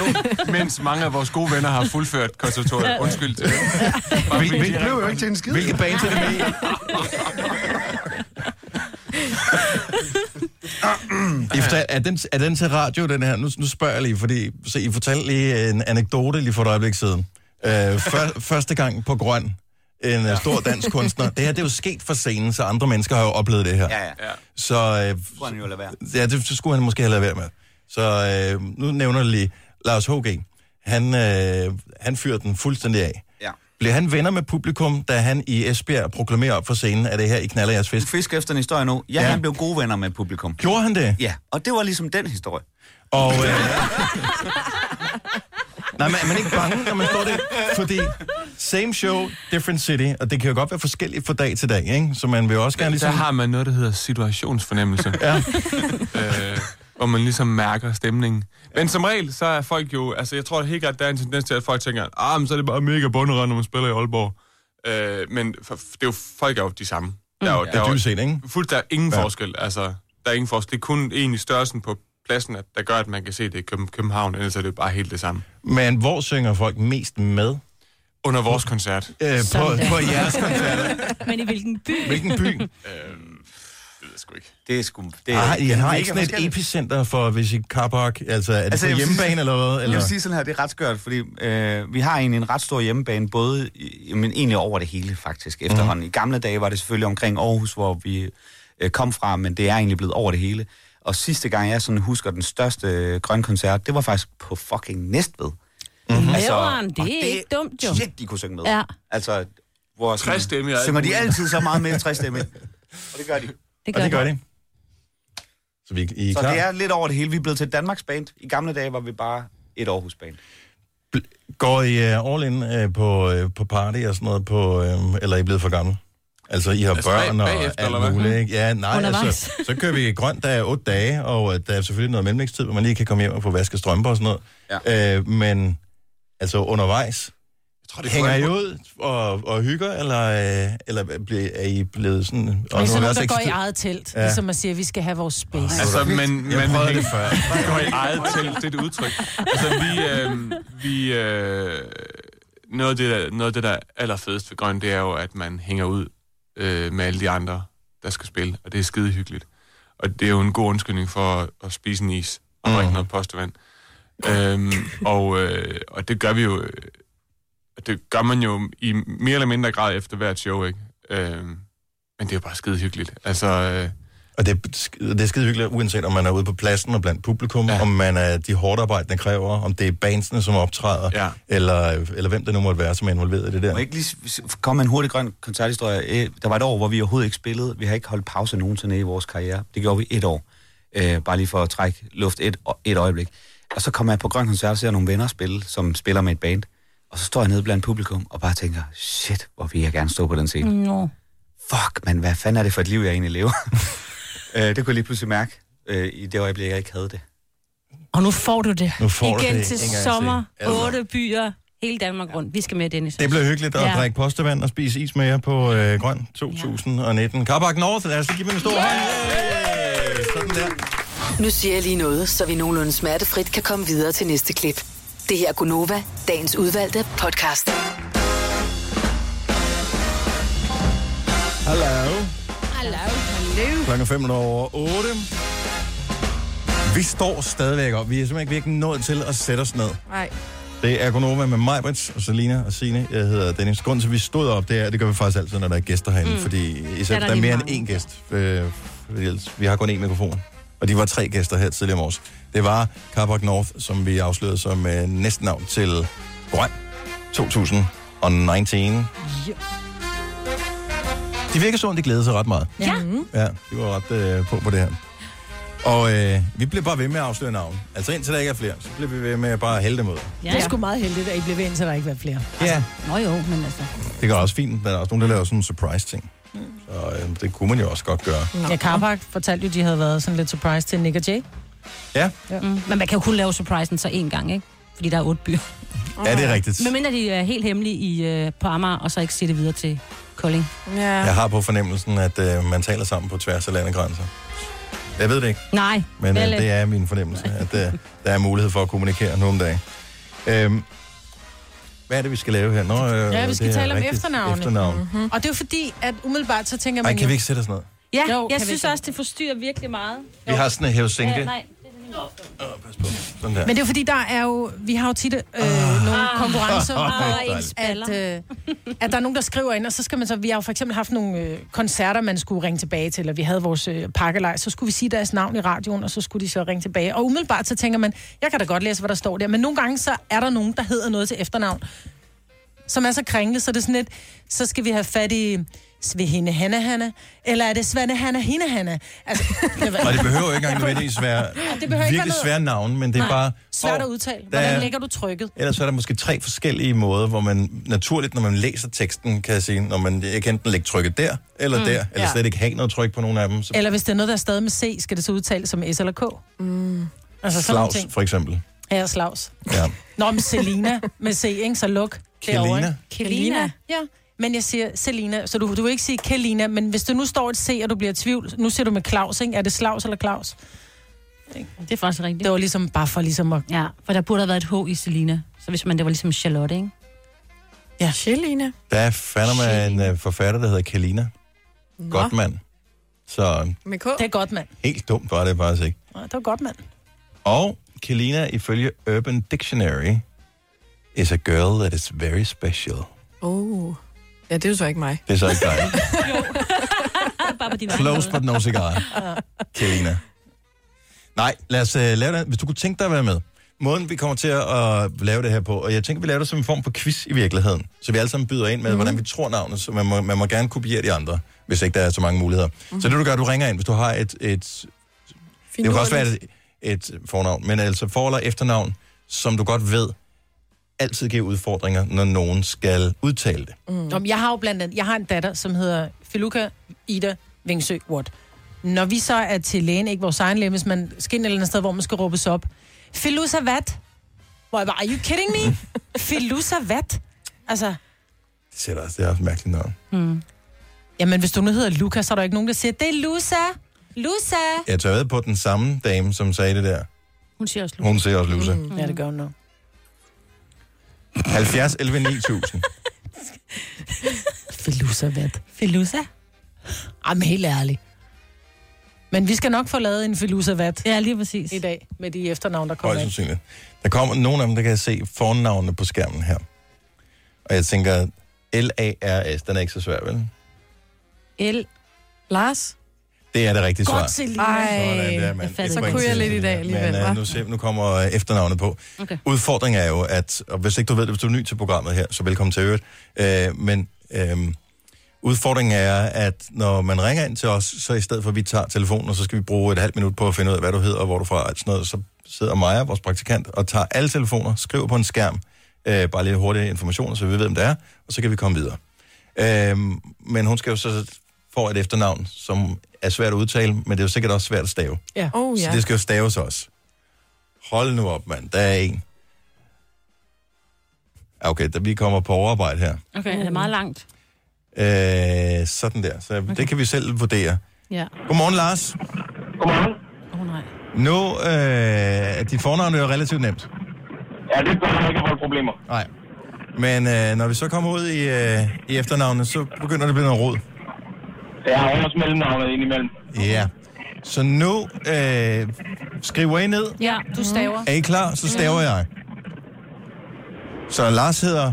Mens mange af vores gode venner har fuldført konservatoriet. Undskyld til det. Hvil, hvil, Det blev jo ikke til en skid. hvilke bands er det med? I fortal, er, den, er den til radio, den her? Nu, nu spørger jeg lige, fordi så I fortalte lige en anekdote lige for et øjeblik siden. Øh, før, første gang på Grøn, en ja. stor dansk kunstner. Det her det er jo sket for scenen, så andre mennesker har jo oplevet det her. Ja, ja. Så øh, Skulle han jo lade være. ja, det, det skulle han måske have lavet være med. Så øh, nu nævner jeg lige Lars H.G. Han, øh, han fyrer den fuldstændig af. Ja. Bliver han venner med publikum, da han i Esbjerg proklamerer op for scenen, at det her, I knaller jeres fisk? Fisk efter en historie nu. Ja, Ja. ja, han blev gode venner med publikum. Gjorde han det? Ja, og det var ligesom den historie. Og, øh, nej, men er man ikke bange, når man står der? Fordi same show, different city, og det kan jo godt være forskelligt fra dag til dag, ikke? Så man vil jo også gerne Der ligesom... har man noget, der hedder situationsfornemmelse. Ja. øh, hvor man ligesom mærker stemningen. Men som regel, så er folk jo... Altså, jeg tror helt klart, der er en tendens til, at folk tænker, ah, men så er det bare mega bunderød, når man spiller i Aalborg. Øh, men for, det er jo, folk er jo de samme. Der er jo, Mm. Ja, der er jo set, ikke? Fuldt, der er ingen Ja. ja. forskel. Altså, der er ingen forskel. Det er kun egentlig størrelsen på pladsen, at, der gør, at man kan se det i Køben- København, ellers er det bare helt det samme. Men hvor synger folk mest med? Under vores koncert. Øh, på, på jeres koncerter. Men i hvilken by? Hvilken by? Det ved jeg sgu ikke. Det er sgu... Det, Ah, I det er har ikke sådan et epicenter for, hvis I Carpark, altså er det Altså, på jeg hjemmebane sige- eller hvad? Jeg Eller? vil sige sådan her, det er ret skørt, fordi øh, vi har egentlig en ret stor hjemmebane, både, i- men egentlig over det hele faktisk efterhånden. Mm. I gamle dage var det selvfølgelig omkring Aarhus, hvor vi øh, kom fra, men det er egentlig blevet over det hele. Og sidste gang, jeg sådan husker den største øh, grøn koncert, det var faktisk på fucking Næstved. Mm-hmm. det er og ikke dumt, jo. Shit, de kunne synge med. Ja. Altså, hvor sådan- alt synger de altid så meget med træstemme. Og det gør de. Det Og det gør de. Så vi, I er Så klar? det er lidt over det hele. Vi er blevet til et Danmarks band. I gamle dage var vi bare et Aarhus band. Går I uh, all in uh, på, uh, på party og sådan noget, på, uh, eller er I blevet for gamle? Altså, I har Altså, børn og bagefter, alt muligt, ikke? Ja, nej, Undervejs. altså, så kører vi grønt, der er otte dage, og uh, der er selvfølgelig noget mellemlægstid, hvor man lige kan komme hjem og få vasket strømper og sådan noget. Ja. Uh, men altså undervejs, Jeg tror, det hænger I ud og, og hygger, eller, uh, eller bliver, er I blevet sådan... Og så er vi nogen, også der går i eget telt, Ja. ligesom man siger, at vi skal have vores space. Altså, men, Jeg men prøvede det før. Går i eget telt, det er et udtryk. Altså, vi... Øh, vi øh, noget, af det, der, noget af det, der er allerfedest ved grøn, det er jo, at man hænger ud øh, med alle de andre, der skal spille, og det er skide hyggeligt. Og det er jo en god undskyldning for at, at spise en is og drikke noget postevand. Øhm, og, øh, og det gør vi jo... øh, Det gør man jo i mere eller mindre grad efter hvert show, ikke? Øhm, men det er jo bare skide hyggeligt. Altså... Øh, Og det, er det er skide hyggeligt, uanset om man er ude på pladsen og blandt publikum, ja. Om man er de hårdt arbejdende kræver, om det er bandsene, som optræder, Ja. eller, eller hvem det nu måtte være, som er involveret i det der. Må jeg ikke lige komme en hurtig grøn koncerthistorie? Øh, Der var et år, hvor vi overhovedet ikke spillede. Vi har ikke holdt pause nogensinde i vores karriere. Det gjorde vi et år. Øh, bare lige for at trække luft et, et øjeblik. Og så kommer jeg på grøn koncert og ser nogle venner spille, som spiller med et band. Og så står jeg nede blandt publikum og bare tænker, shit, hvor vil jeg gerne stå på den scene. Nå. Fuck, men hvad fanden er det for et liv, jeg egentlig lever? øh, det kunne jeg lige pludselig mærke øh, i det øjeblik, jeg ikke havde det. Og nu får du det. Nu får du Igen det til en gang til. sommer. Altså. Otte byer. Hele Danmark rundt. Vi skal med, Dennis. Det bliver hyggeligt at Ja. drikke postevand og spise is med jer på øh, Grøn 2019. Ja. Carpark North, lad os give dem en stor hånd. Hey! Sådan der. Nu siger jeg lige noget, så vi nogenlunde smertefrit kan komme videre til næste klip. Det her er Gunova, dagens udvalgte podcast. Hallo. Hallo. Hallo. Klokken 5 over 8. Vi står stadigvæk op. Vi er simpelthen ikke nået til at sætte os ned. Nej. Det er Gonova med mig, Brits, og Selina og Signe. Jeg hedder Dennis. Grunden til, at vi stod op, det er, det gør vi faktisk altid, når der er gæster herinde, mm. fordi især, Ja, der, der er er mere lige end én gæst. Øh, vi har kun én mikrofon. Og de var tre gæster her tidligere om års. Det var Carpark North, som vi afslørede som øh, næsten navn til Grøn 2019. De virker sådan, de glæder sig ret meget. Ja. Ja, de var ret øh, på på det her. Og øh, vi blev bare ved med at afsløre navn. Altså indtil der ikke er flere, så bliver vi ved med at bare hælde dem ud. Ja, Det er sgu meget heldigt, at I blev ved, indtil der ikke var flere. Ja. Nå jo, men altså... Det går også fint. Der er også nogen, der laver sådan en surprise-ting. Så øh, det kunne man jo også godt gøre. Ja, Carpark fortalte jo, at de havde været sådan lidt surprise til Nick og Jay. Ja, Mm. Men man kan jo kun lave surprisen så én gang, ikke? Fordi der er otte byer. Ja, det er rigtigt. Medmindre de er helt hemmelige i, øh, på Amager, og så ikke siger det videre til Kolding. Ja. Jeg har på fornemmelsen, at øh, man taler sammen på tværs af landegrænser. Jeg ved det ikke, Nej, men øh, det er min fornemmelse, at øh, der er mulighed for at kommunikere nu om dagen. Øhm, hvad er det, vi skal lave her? Nå, øh, Ja, vi skal tale om efternavne. efternavn. Mm-hmm. Og det er jo fordi, at umiddelbart så tænker man Ej, kan jo... vi ikke sætte os ned? Ja, Jo, jeg synes også, det forstyrrer virkelig meget. Vi har sådan en hævsænke. Ja, nej. Sådan der. Men det er fordi, der er jo... Vi har jo tit øh, nogle konkurrencer, Ah, hvor at, øh, at der er nogen, der skriver ind, og så skal man så... Vi har jo for eksempel haft nogle øh, koncerter, man skulle ringe tilbage til, og vi havde vores øh, pakkelej, så skulle vi sige deres navn i radioen, og så skulle de så ringe tilbage. Og umiddelbart så tænker man, jeg kan da godt læse, hvad der står der, men nogle gange så er der nogen, der hedder noget til efternavn, som er så kringlet, så det er sådan lidt, så skal vi have fat i Svehinde Hanna Hanna, eller er det Svane Hanna Hinde Hanna? Altså, Og det behøver ikke engang nødvendigvis være det behøver ikke virkelig noget- svære navne, men det er Nej, bare... Svært at udtale. der Hvordan er- lægger du trykket? Ellers er der måske tre forskellige måder, hvor man naturligt, når man læser teksten, kan sige, når man jeg kan enten lægge trykket der, eller Mm, der, eller ja. slet ikke have noget tryk på nogen af dem. Så Eller hvis det er noget, der er stadig med C, skal det så udtales som S eller K? Mm. Altså sådan Slavs, ting. for eksempel. Ja, Slavs. Ja. Nå, men Selina med C, ikke? Så luk. Kelina? ikke? Kelina? Ja. Men jeg siger Selina, så du, du vil ikke sige Kelina, men hvis der nu står et C, og du bliver i tvivl, nu siger du med Claus, ikke? Er det Slavs eller Claus? Det er faktisk rigtigt. Det var ligesom bare for ligesom at... Ja, for der burde have været et H i Selina. Så hvis man, det var ligesom Charlotte, ikke? Ja. Selina. Der er fandme en uh, forfatter, der hedder Kelina. Godt mand. Så Med K? Det er godt, mand. helt dumt var det faktisk ikke. Ja, det var godt, mand. Og Kelina, ifølge Urban Dictionary, is a girl that is very special. Oh. Ja, det er jo så ikke mig. Det er så ikke dig. Din Close but no cigar. Kelina. Nej, lad os uh, lave det. Hvis du kunne tænke dig at være med. Måden, vi kommer til at uh, lave det her på, og jeg tænker, vi laver det som en form for quiz i virkeligheden. Så vi alle sammen byder ind med, mm. hvordan vi tror navnet, så man må, man må gerne kopiere de andre, hvis ikke der er så mange muligheder. Mm. Så det du gør, du ringer ind, hvis du har et... et det kan også være et, et fornavn, men altså for- eller efternavn, som du godt ved, altid giver udfordringer, når nogen skal udtale det. Mm. Om, jeg har jo blandt andet, jeg har en datter, som hedder Filuka Ida Vingsø Watt. Når vi så er til lægen, ikke vores egen læge, hvis man skal ind et eller andet sted, hvor man skal råbes op. Filusa Vat. Hvor jeg bare, are you kidding me? Filusa Vat. Altså, Det sætter også, det er også et mærkeligt navn. hmm. jamen hvis du nu hedder Lukas, så er der ikke nogen, der siger, det er Lusa. Lusa. Jeg tager ved på den samme dame, som sagde det der. Hun siger også Hun siger også Lusa. Mm. Ja, det gør hun nu. 70 11 9000. Filusa Vat. Filusa? Ej, men helt ærligt. Men vi skal nok få lavet en Filusa Vat. Ja, lige præcis. I dag, med de efternavn, der kommer Højst sandsynligt. Der kommer nogle af dem, der kan jeg se fornavnene på skærmen her. Og jeg tænker, L-A-R-S, den er ikke så svær, vel? El. Lars? Det er det rigtige svar. Godt, Selina. Sådan der, Ej, mand. så kunne jeg lidt i dag alligevel, Men uh, nu, se, nu kommer øh, efternavnet på. Okay. Udfordringen er jo, at, og hvis ikke du ved det, hvis du er ny til programmet her, så velkommen til øvrigt. Uh, men um, udfordringen er, at når man ringer ind til os, så i stedet for at vi tager telefonen, og så skal vi bruge et halvt minut på at finde ud af, hvad du hedder og hvor du er fra, alt sådan noget, så sidder Maja, vores praktikant, og tager alle telefoner, skriver på en skærm, uh, bare lidt hurtige informationer, så vi ved, hvem det er, og så kan vi komme videre. Uh, men hun skal jo så få et efternavn, som er svært at udtale, men det er jo sikkert også svært at stave. Ja. Oh, Så ja. det skal jo staves også. Hold nu op, mand. Der er en. Okay, da vi kommer på overarbejde her. Okay, er det meget langt? Øh, sådan der. Så okay. det kan vi selv vurdere. Ja. Godmorgen, Lars. Godmorgen. Oh, nej. Nu øh, er dit fornavn jo relativt nemt. Ja, det bør ikke have problemer. Nej. Men øh, når vi så kommer ud i, øh, i efternavnet, så begynder det at blive noget rod. Jeg har også mellemnavnet indimellem. Ja. Så nu øh, skriver I ned. Ja, du staver. Er I klar? Så staver jeg. Så Lars hedder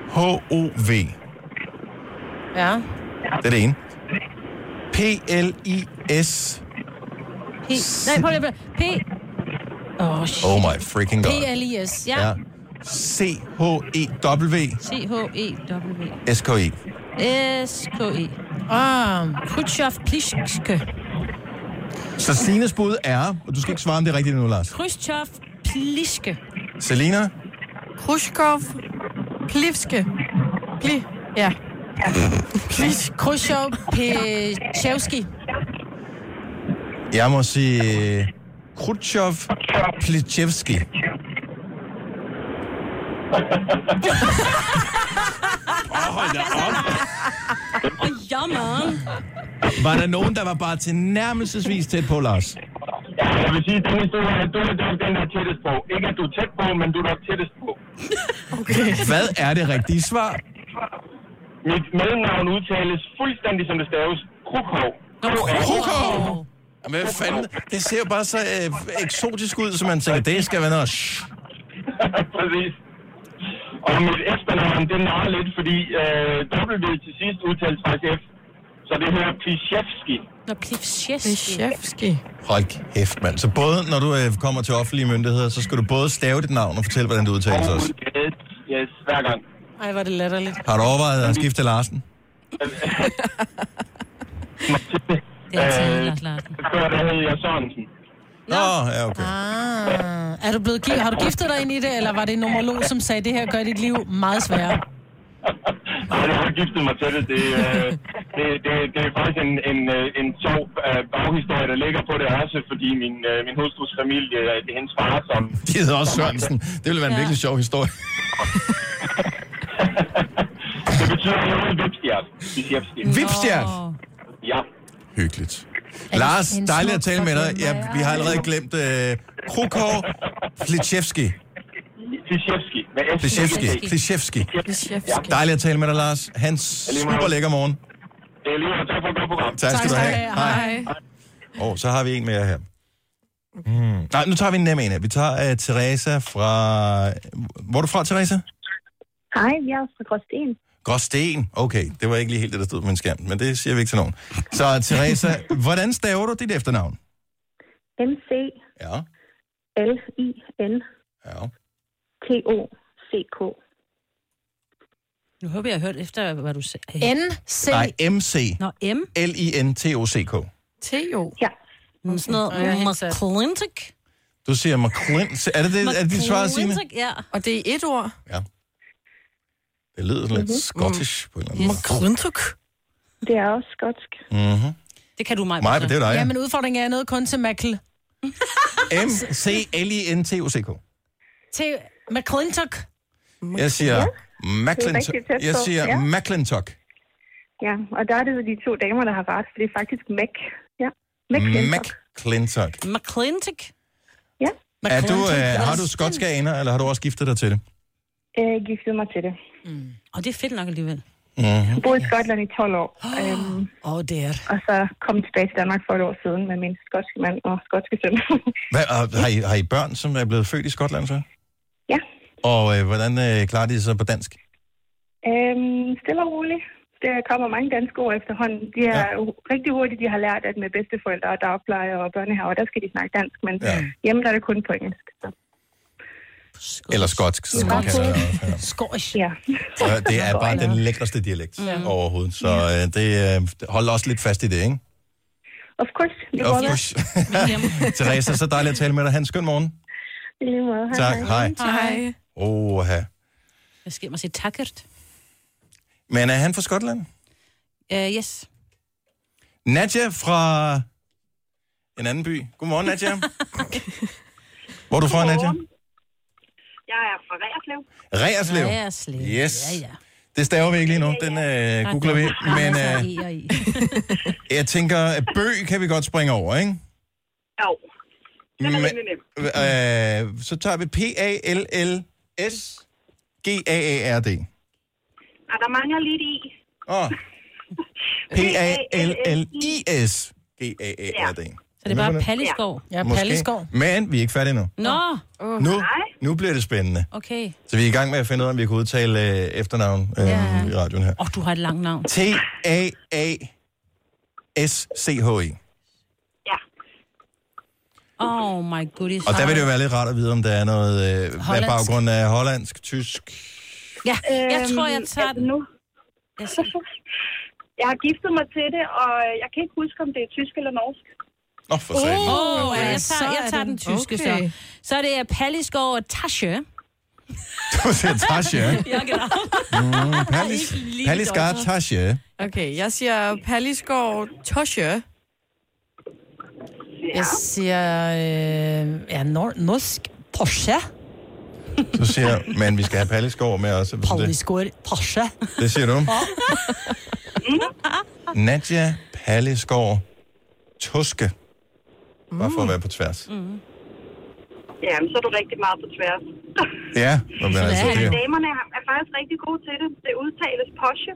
K-R-U-C-H-O-V. Ja. Det er det ene. P-L-I-S. P. Nej, prøv lige at- P. Åh, oh, shit. Oh my freaking god. P-L-I-S. Ja. Ja. C-H-E-W. C-H-E-W. S-K-I. S-K-E. Ah. Khrushchev Pliske. Så Stines bud er, og du skal ikke svare, om det er rigtigt nu, Lars. Khrushchev Pliske. Selina? Khrushchev. Plivske. Pli. Ja. Khrushchev Pechevski. Jeg må sige Khrushchev Plichevski. Åh, hold da op. Åh, ja, man. Var der nogen, der var bare tilnærmelsesvis tæt på, Lars? Jeg vil sige, Dennis, du er, du er den, der er tættest på. Ikke at du er tæt på, men du er nok tættest på. Hvad er det rigtige svar? Mit mellemnavn udtales fuldstændig som det staves. Krukov. Krukov? Hvad fanden? Det ser jo bare så øh, eksotisk ud, som man tænker, det skal være noget. Præcis. Og mit efternavn, det narrer lidt, fordi øh, W til sidst udtales faktisk F. Så det her Plichevski. Nå. Plivshevski. Hold kæft, mand. Så både når du øh, kommer til offentlige myndigheder, så skal du både stave dit navn og fortælle, hvordan det udtales også. Yes, yes, hver gang. Ej, var det latterligt. Har du overvejet at skifte Larsen? Det er til Lars Larsen. Før der hed jeg Sørensen. Nå, ja, okay. Ah, er du blevet, gi- har du giftet dig ind i det, eller var det en nomolog, som sagde, det her gør dit liv meget sværere? Nej, jeg har giftet mig til det. Det, øh, det, det, det er faktisk en, en, øh, en sjov øh, baghistorie, der ligger på det også, fordi min, øh, min hustrus familie, det er hendes far, som... De hedder også Sørensen. Det ville være en virkelig sjov historie. Det betyder noget vipstjert. Vipstjert. Vipstjert? Ja. Hyggeligt. Lars, dejligt at tale med dig. Ja, vi har allerede glemt uh, Krukov. Med S. Plichevski. Plichevski. Dejligt at tale med dig, Lars. Hans super lækker morgen. Det er lige. Tak for et godt program. Tak skal du have. Hej. Og så har vi en mere her. Mm. Nej, nu tager vi en nem en her. Vi tager uh, Teresa fra... Hvor er du fra, Teresa? Hej, jeg er fra Gråsten. Gråsten. Okay, det var ikke lige helt det, der stod på min skærm, men det siger vi ikke til nogen. Så Teresa, hvordan staver du dit efternavn? MC Ja. L I N Ja. T O C K. Nu håber jeg, jeg har hørt efter, hvad du sagde. N-C. Nej, MC. Nå, M. L-I-N-T-O-C-K. T-O. Ja. Mm, Sådan noget. McClintock. Du siger McClint. Er det, det, er det dit svar, Signe? Ja. Og det er et ord. Det lyder sådan lidt scottish på en eller anden måde. McClintock. Det er også skotsk. Mm-hmm. Det kan du mig. Mig, det er dig, Ja, men udfordringen er noget kun til Mackle. M-C-L-I-N-T-O-C-K. Til McClintock. Jeg siger er McClintock. Jeg siger ja. McClintock. Ja, og der er det jo de to damer, der har ret, for det er faktisk Mac. Ja. McClintock. McClintock. McClintock. Ja. Er du, øh, har du skotske aner, eller har du også giftet dig til det? Jeg giftede mig til det. Og det er fedt nok alligevel. Mm-hmm. Jeg boede i Skotland i 12 år. øhm, Åh, oh, det er og så kom jeg tilbage til Danmark for et år siden med min skotske mand og skotske søn. Hvad, og har, I, har I børn, som er blevet født i Skotland så? ja. Og øh, hvordan øh, klarer de sig på dansk? Øhm, stille og roligt. Der kommer mange danske ord efterhånden. De er ja. rigtig hurtigt, de har lært, at med bedsteforældre og dagpleje og børnehaver, der skal de snakke dansk, men ja. hjemme der er det kun på engelsk. Så. Eller skotsk, som man Skotsk. kalder det. Ja. Skotsk. Ja. Så det er bare den lækreste dialekt Mm. overhovedet. Så øh, det øh, hold også lidt fast i det, ikke? Of course. Det Of course. Teresa, så dejligt at tale med dig. Han skøn morgen. I lige måde. Hej, Tak, hej. hej. Hej. Oha. Jeg skal mig sige takkert. Men er han fra Skotland? Uh, yes. Nadja fra en anden by. Godmorgen, Nadja. Hvor er du fra, Nadja? Jeg er fra Reerslev. Reerslev. Reerslev. Yes. Det staver vi ikke lige nu. Den øh, googler vi. Men øh, jeg tænker, at bøg kan vi godt springe over, ikke? Jo. Den er Men-. Øh, så tager vi P-A-L-L-S G-A-A-R-D. Og der mangler lidt i. Åh. P-A-L-L-I-S G-A-A-R-D. Så det er bare Palleskov. Ja, Måske. Palleskov. Men vi er ikke færdige nu. Nå, Nu, nu bliver det spændende. okay. Så vi er i gang med at finde ud af, om vi kan udtale øh, efternavn øh, Ja. i radioen her. Åh, oh, du har et langt navn. T-A-A-S-C-H-I. Oh my goodies. Og der vil det jo være lidt rart at vide, om der er noget øh, hvad baggrund af hollandsk, tysk. Ja, jeg tror, jeg Øhm, tager den. Nu. Jeg har giftet mig til det, og jeg kan ikke huske, om det er tysk eller norsk. Oh, for. Åh, oh, ja, jeg tager, jeg er tager den- tyske okay. så. Så er det Palleskov og Tasche. Du siger Tasche. Ja, genau. Mm, Pallis, dog. Tasche. Okay, jeg siger Pallisgaard Tosche. Jeg siger, øh, ja, nor- norsk Porsche. Så siger men vi skal have Palleskov med også. Palliskår Porsche. det siger du. Nadja Palleskov Tuske. Bare for at være på tværs. Mm. Jamen, så er du rigtig meget på tværs. Ja, nå, men altså, det er damerne er, er faktisk rigtig gode til det. Det udtales Porsche.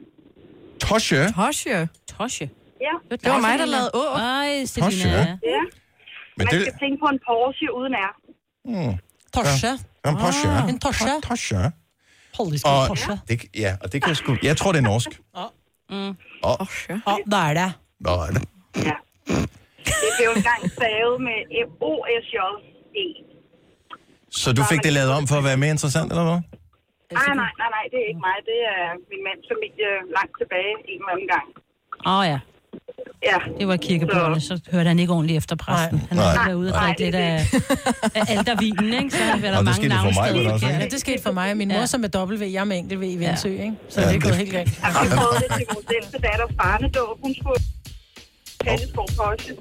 Tosche. Tosche. Tosche. Ja. Det var mig, der lavede å. Ej. Selina. Ja. Men Man det... skal tænke på en Porsche uden R. Mm. Ja, en Porsche. Ah, en Porsche. Porsche. Palliskår Og Porsche. det, ja, og det kan jeg sgu... Jeg tror, det er norsk. Mm. Og, Ja, der er det. Nå, er det? Det blev engang stavet med O-S-J-E. Så du fik det lavet om for at være mere interessant, eller hvad? Nej, nej, nej, nej, det er ikke mig. Det er min mands familie langt tilbage en eller anden gang. Åh oh, ja. Ja. Det var kirkebøgerne, så hørte han ikke ordentligt efter præsten. Han Nej. var derude og Nej. drikke lidt af, af aldervinen, ikke? Så var der Og det mange skete for mig, navnsteder. ikke? Ja, det skete for mig. Min mor som er dobbelt V, jeg er med enkelt V i Vindsø, ikke? Så Ja, det er gået helt galt. Altså, vi prøvede det til vores ældste datters barnedåb. Hun skulle Palleskov Porsche.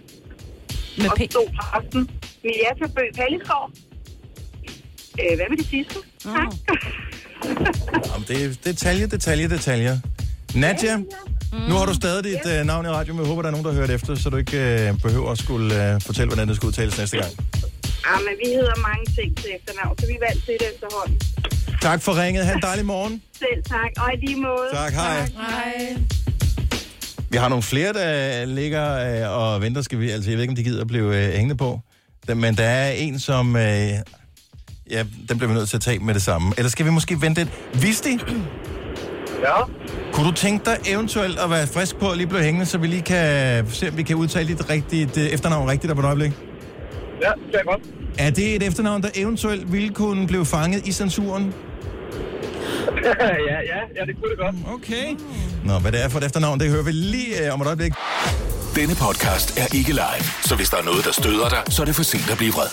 Med og stod præsten. Miljata Bøg Palleskov. Øh, hvad med det sidste? Tak. Jamen, det er detalje, detalje, detaljer. Nadja, nu har du stadig dit uh, navn i radio, men jeg håber, der er nogen, der har hørt efter, så du ikke uh, behøver at skulle uh, fortælle, hvordan det skal udtales næste gang. Ja, men vi hedder mange ting til efternavn, så vi valgte det efterhånden. Tak for ringet. Ha' en dejlig morgen. Selv tak, og i lige måde. Tak, hej. Hej. Vi har nogle flere, der ligger øh, og venter, skal vi, altså jeg ved ikke, om de gider at blive øh, hængende på. Men der er en, som, øh, ja, den bliver vi nødt til at tage med det samme. Eller skal vi måske vente lidt? Vidste I? Ja. Kunne du tænke dig eventuelt at være frisk på at lige blive hængende, så vi lige kan se, om vi kan udtale dit rigtigt, øh, efternavn rigtigt der på et øjeblik? Ja, det er godt. Er det et efternavn, der eventuelt ville kunne blive fanget i censuren? ja, ja, ja, det kunne det godt. Okay. Nå, hvad det er for et efternavn, det hører vi lige øh, om et øjeblik. Denne podcast er ikke live, så hvis der er noget, der støder dig, så er det for sent at blive vred.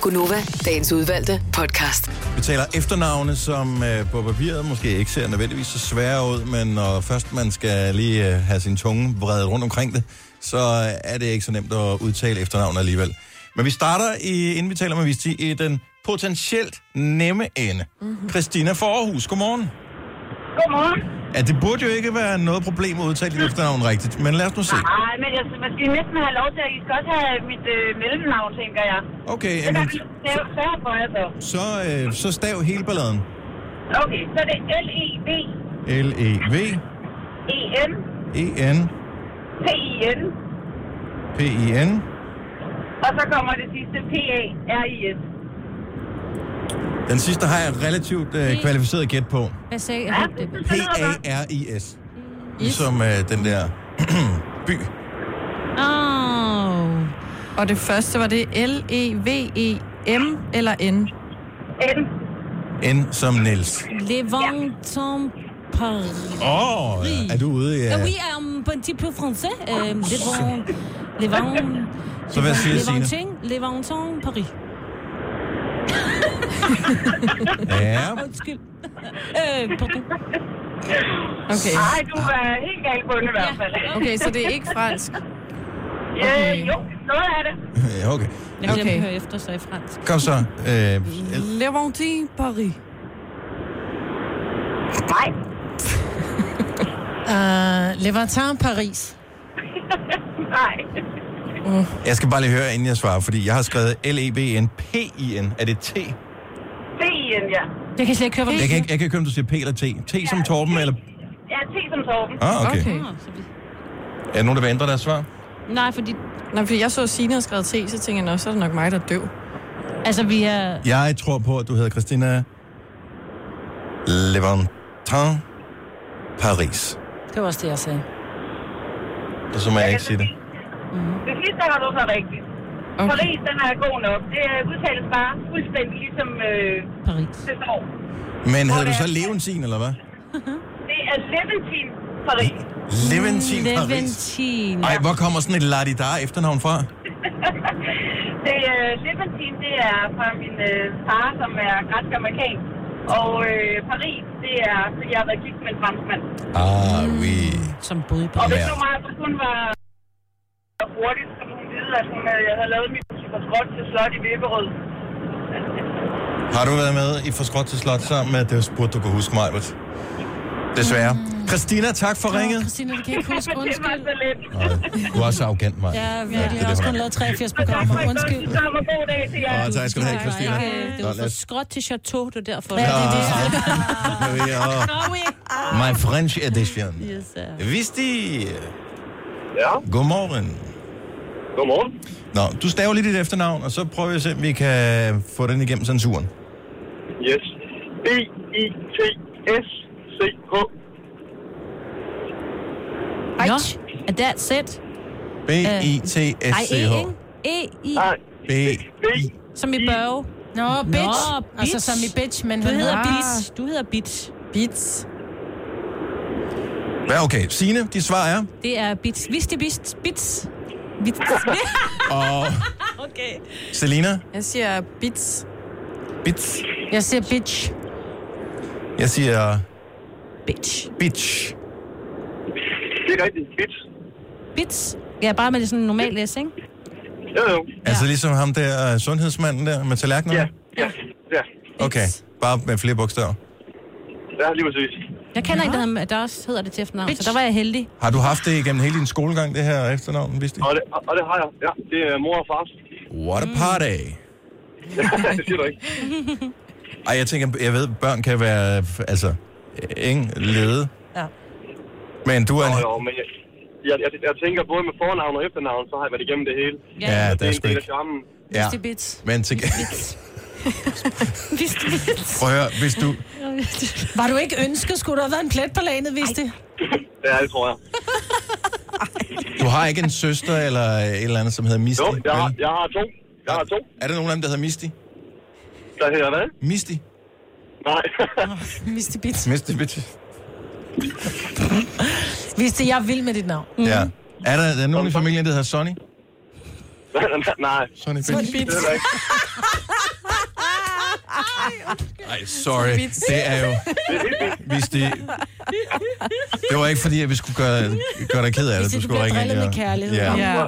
Gunova, dagens udvalgte podcast. Vi taler efternavne, som øh, på papiret måske ikke ser nødvendigvis så svære ud, men når først man skal lige øh, have sin tunge vredet rundt omkring det, så øh, er det ikke så nemt at udtale efternavn alligevel. Men vi starter, i, inden vi taler med Visti, i den potentielt nemme ende. Mm-hmm. Christina Forhus, godmorgen. Godmorgen. Ja, det burde jo ikke være noget problem at udtale dit efternavn rigtigt, men lad os nu se. Nej, men jeg, man skal næsten have lov til at... I skal også have mit øh, mellemnavn, tænker jeg. Okay, Det jamen, kan vi stave stave for jer så. så, øh, så stav hele balladen. Okay, så er det L-E-V, L-E-V, E-N, E-N, P-I-N, P-I-N. og så kommer det sidste P-A-R-I-S. Den sidste har jeg relativt øh, kvalificeret gæt på. Hvad sagde jeg? P-A-R-I-S. Ligesom øh, den der by. Oh. Og det første var det L-E-V-E-M eller N? N. N som Niels. Levanton Paris. Åh, oh, er du ude i... Ja. Uh... Oui, un petit peu français. Euh, Levant... Levant... Så hvad siger Signe? Levanton Paris. Ja, Undskyld. Øh, pardon. Okay. Ej, du er helt galt på den i hvert fald. Okay, så det er ikke fransk. Okay. Øh, jo, noget af det. ja, okay. Jeg Okay. at høre efter så i fransk. Kom så. Øh, Levantin Paris. Nej. Uh, Levantin Paris. Nej. jeg skal bare lige høre, inden jeg svarer, fordi jeg har skrevet L-E-V-N-P-I-N. Er det T? P-I-N, ja. Jeg kan slet ikke høre, hvad Jeg du kan ikke, jeg kan ikke høre, om du siger P eller T. T som Torben, eller... Ja, T som Torben. Ah, okay. Okay. Er der nogen, der vil ændre deres svar? Nej, fordi... Nej, fordi jeg så Signe havde skrevet T, så tænkte jeg, nå, så er det nok mig, der er døv. Altså, vi er... Jeg tror på, at du hedder Christina Levantin Paris. Det var også det, jeg sagde. Og så må jeg ikke sige det. Det sidste har du så rigtigt. Okay. Paris, den er god nok. Det er udtales bare fuldstændig ligesom øh, Paris. det står. Men hedder du så Leventin, eller hvad? Det er Leventin Paris. Leventin Paris. Leventin. Ej, hvor kommer sådan et ladidar efternavn fra? det er uh, Leventin, det er fra min øh, far, som er græsk amerikansk. Og øh, Paris, det er, fordi jeg har været gift med en franskmand. Ah, oui. Som boede i Og hvis Ja. nu så kun var hurtigt, så kunne hun vide, at hun, jeg havde lavet mit for skråt til slot i Vipperød. Har du været med i Forskråt til Slot sammen med, det burde du kunne huske mig, Desværre. Christina, tak for ringet. Christina, det kan ikke huske. Undskyld. Nej, Du er så arrogant, mig. Ja, virkelig. det Jeg er har også det, kun er. lavet 83 programmer. Undskyld. Så var god dag til jer. Åh, tak skal du have, Christina. Ikke, Det Nå, var for skråt til chateau, det er derfor. Ja, det er det. Ja. My French edition. Yes, sir. Visti. Ja. Godmorgen. Godmorgen. Nå, du staver lige dit efternavn, og så prøver vi at se, om vi kan få den igennem censuren. Yes. B-I-T-S-C-H. Nå, and that's it. B-I-T-S-C-H. E? E-I. B-I. Som i børge. Nå, bitch. Nå, Altså bitch. som i bitch, men Du hedder Bitch. Du hedder Bitch. Bits. Ja, okay. Signe, dit svar er? Det er Bits. Vidste Bits. Bits. Bits. Og okay. Selina? Jeg siger bits. Bits. Jeg siger bitch. Jeg siger... Bitch. Bitch. Det er rigtigt. Bits. Bits. Ja, bare med det sådan normal læs, ikke? Jo, jo. Altså ligesom ham der uh, sundhedsmanden der med tallerkenerne? Ja, ja. Okay, bare med flere bogstaver. Ja, lige præcis. Jeg kender en, der, hedder- der også hedder det til efternavn, så der var jeg heldig. Har du haft det igennem hele din skolegang, det her efternavn, vidste Og det, og det har jeg. Ja, det er mor og fars. What a party. det siger du ikke. Ej, jeg tænker, jeg ved, børn kan være, altså, ingen lede. Ja. Men du er en... Jo, jo, men jeg, jeg, jeg, jeg tænker både med fornavn og efternavn, så har jeg været igennem det hele. Ja, ja, det der er er sgu en del af ikke- charmen. Ja, men til... Vidste Bits. Prøv at høre, hvis du... Var du ikke ønsket? Skulle der have været en plet på lagenet, vidste Ja, det tror jeg. Du har ikke en søster eller et eller andet, som hedder Misty? Jo, jeg har, vel? jeg har to. Jeg har to. Er der nogen af dem, der hedder Misty? Der hedder hvad? Misty? Nej. Misty Bits. Misty, bitch. Vidste, jeg er vild med dit navn. Ja. Er der, er der nogen i familien, der hedder Sonny? Nej. Sonny Bitch. Sonny Bitch. Det er der ikke. Ej, sorry. Det er jo... Hvis det... Det var ikke fordi, at vi skulle gøre, gøre dig ked af det. Hvis Du det skulle ringe ind. med kærlighed. Ja. Ja.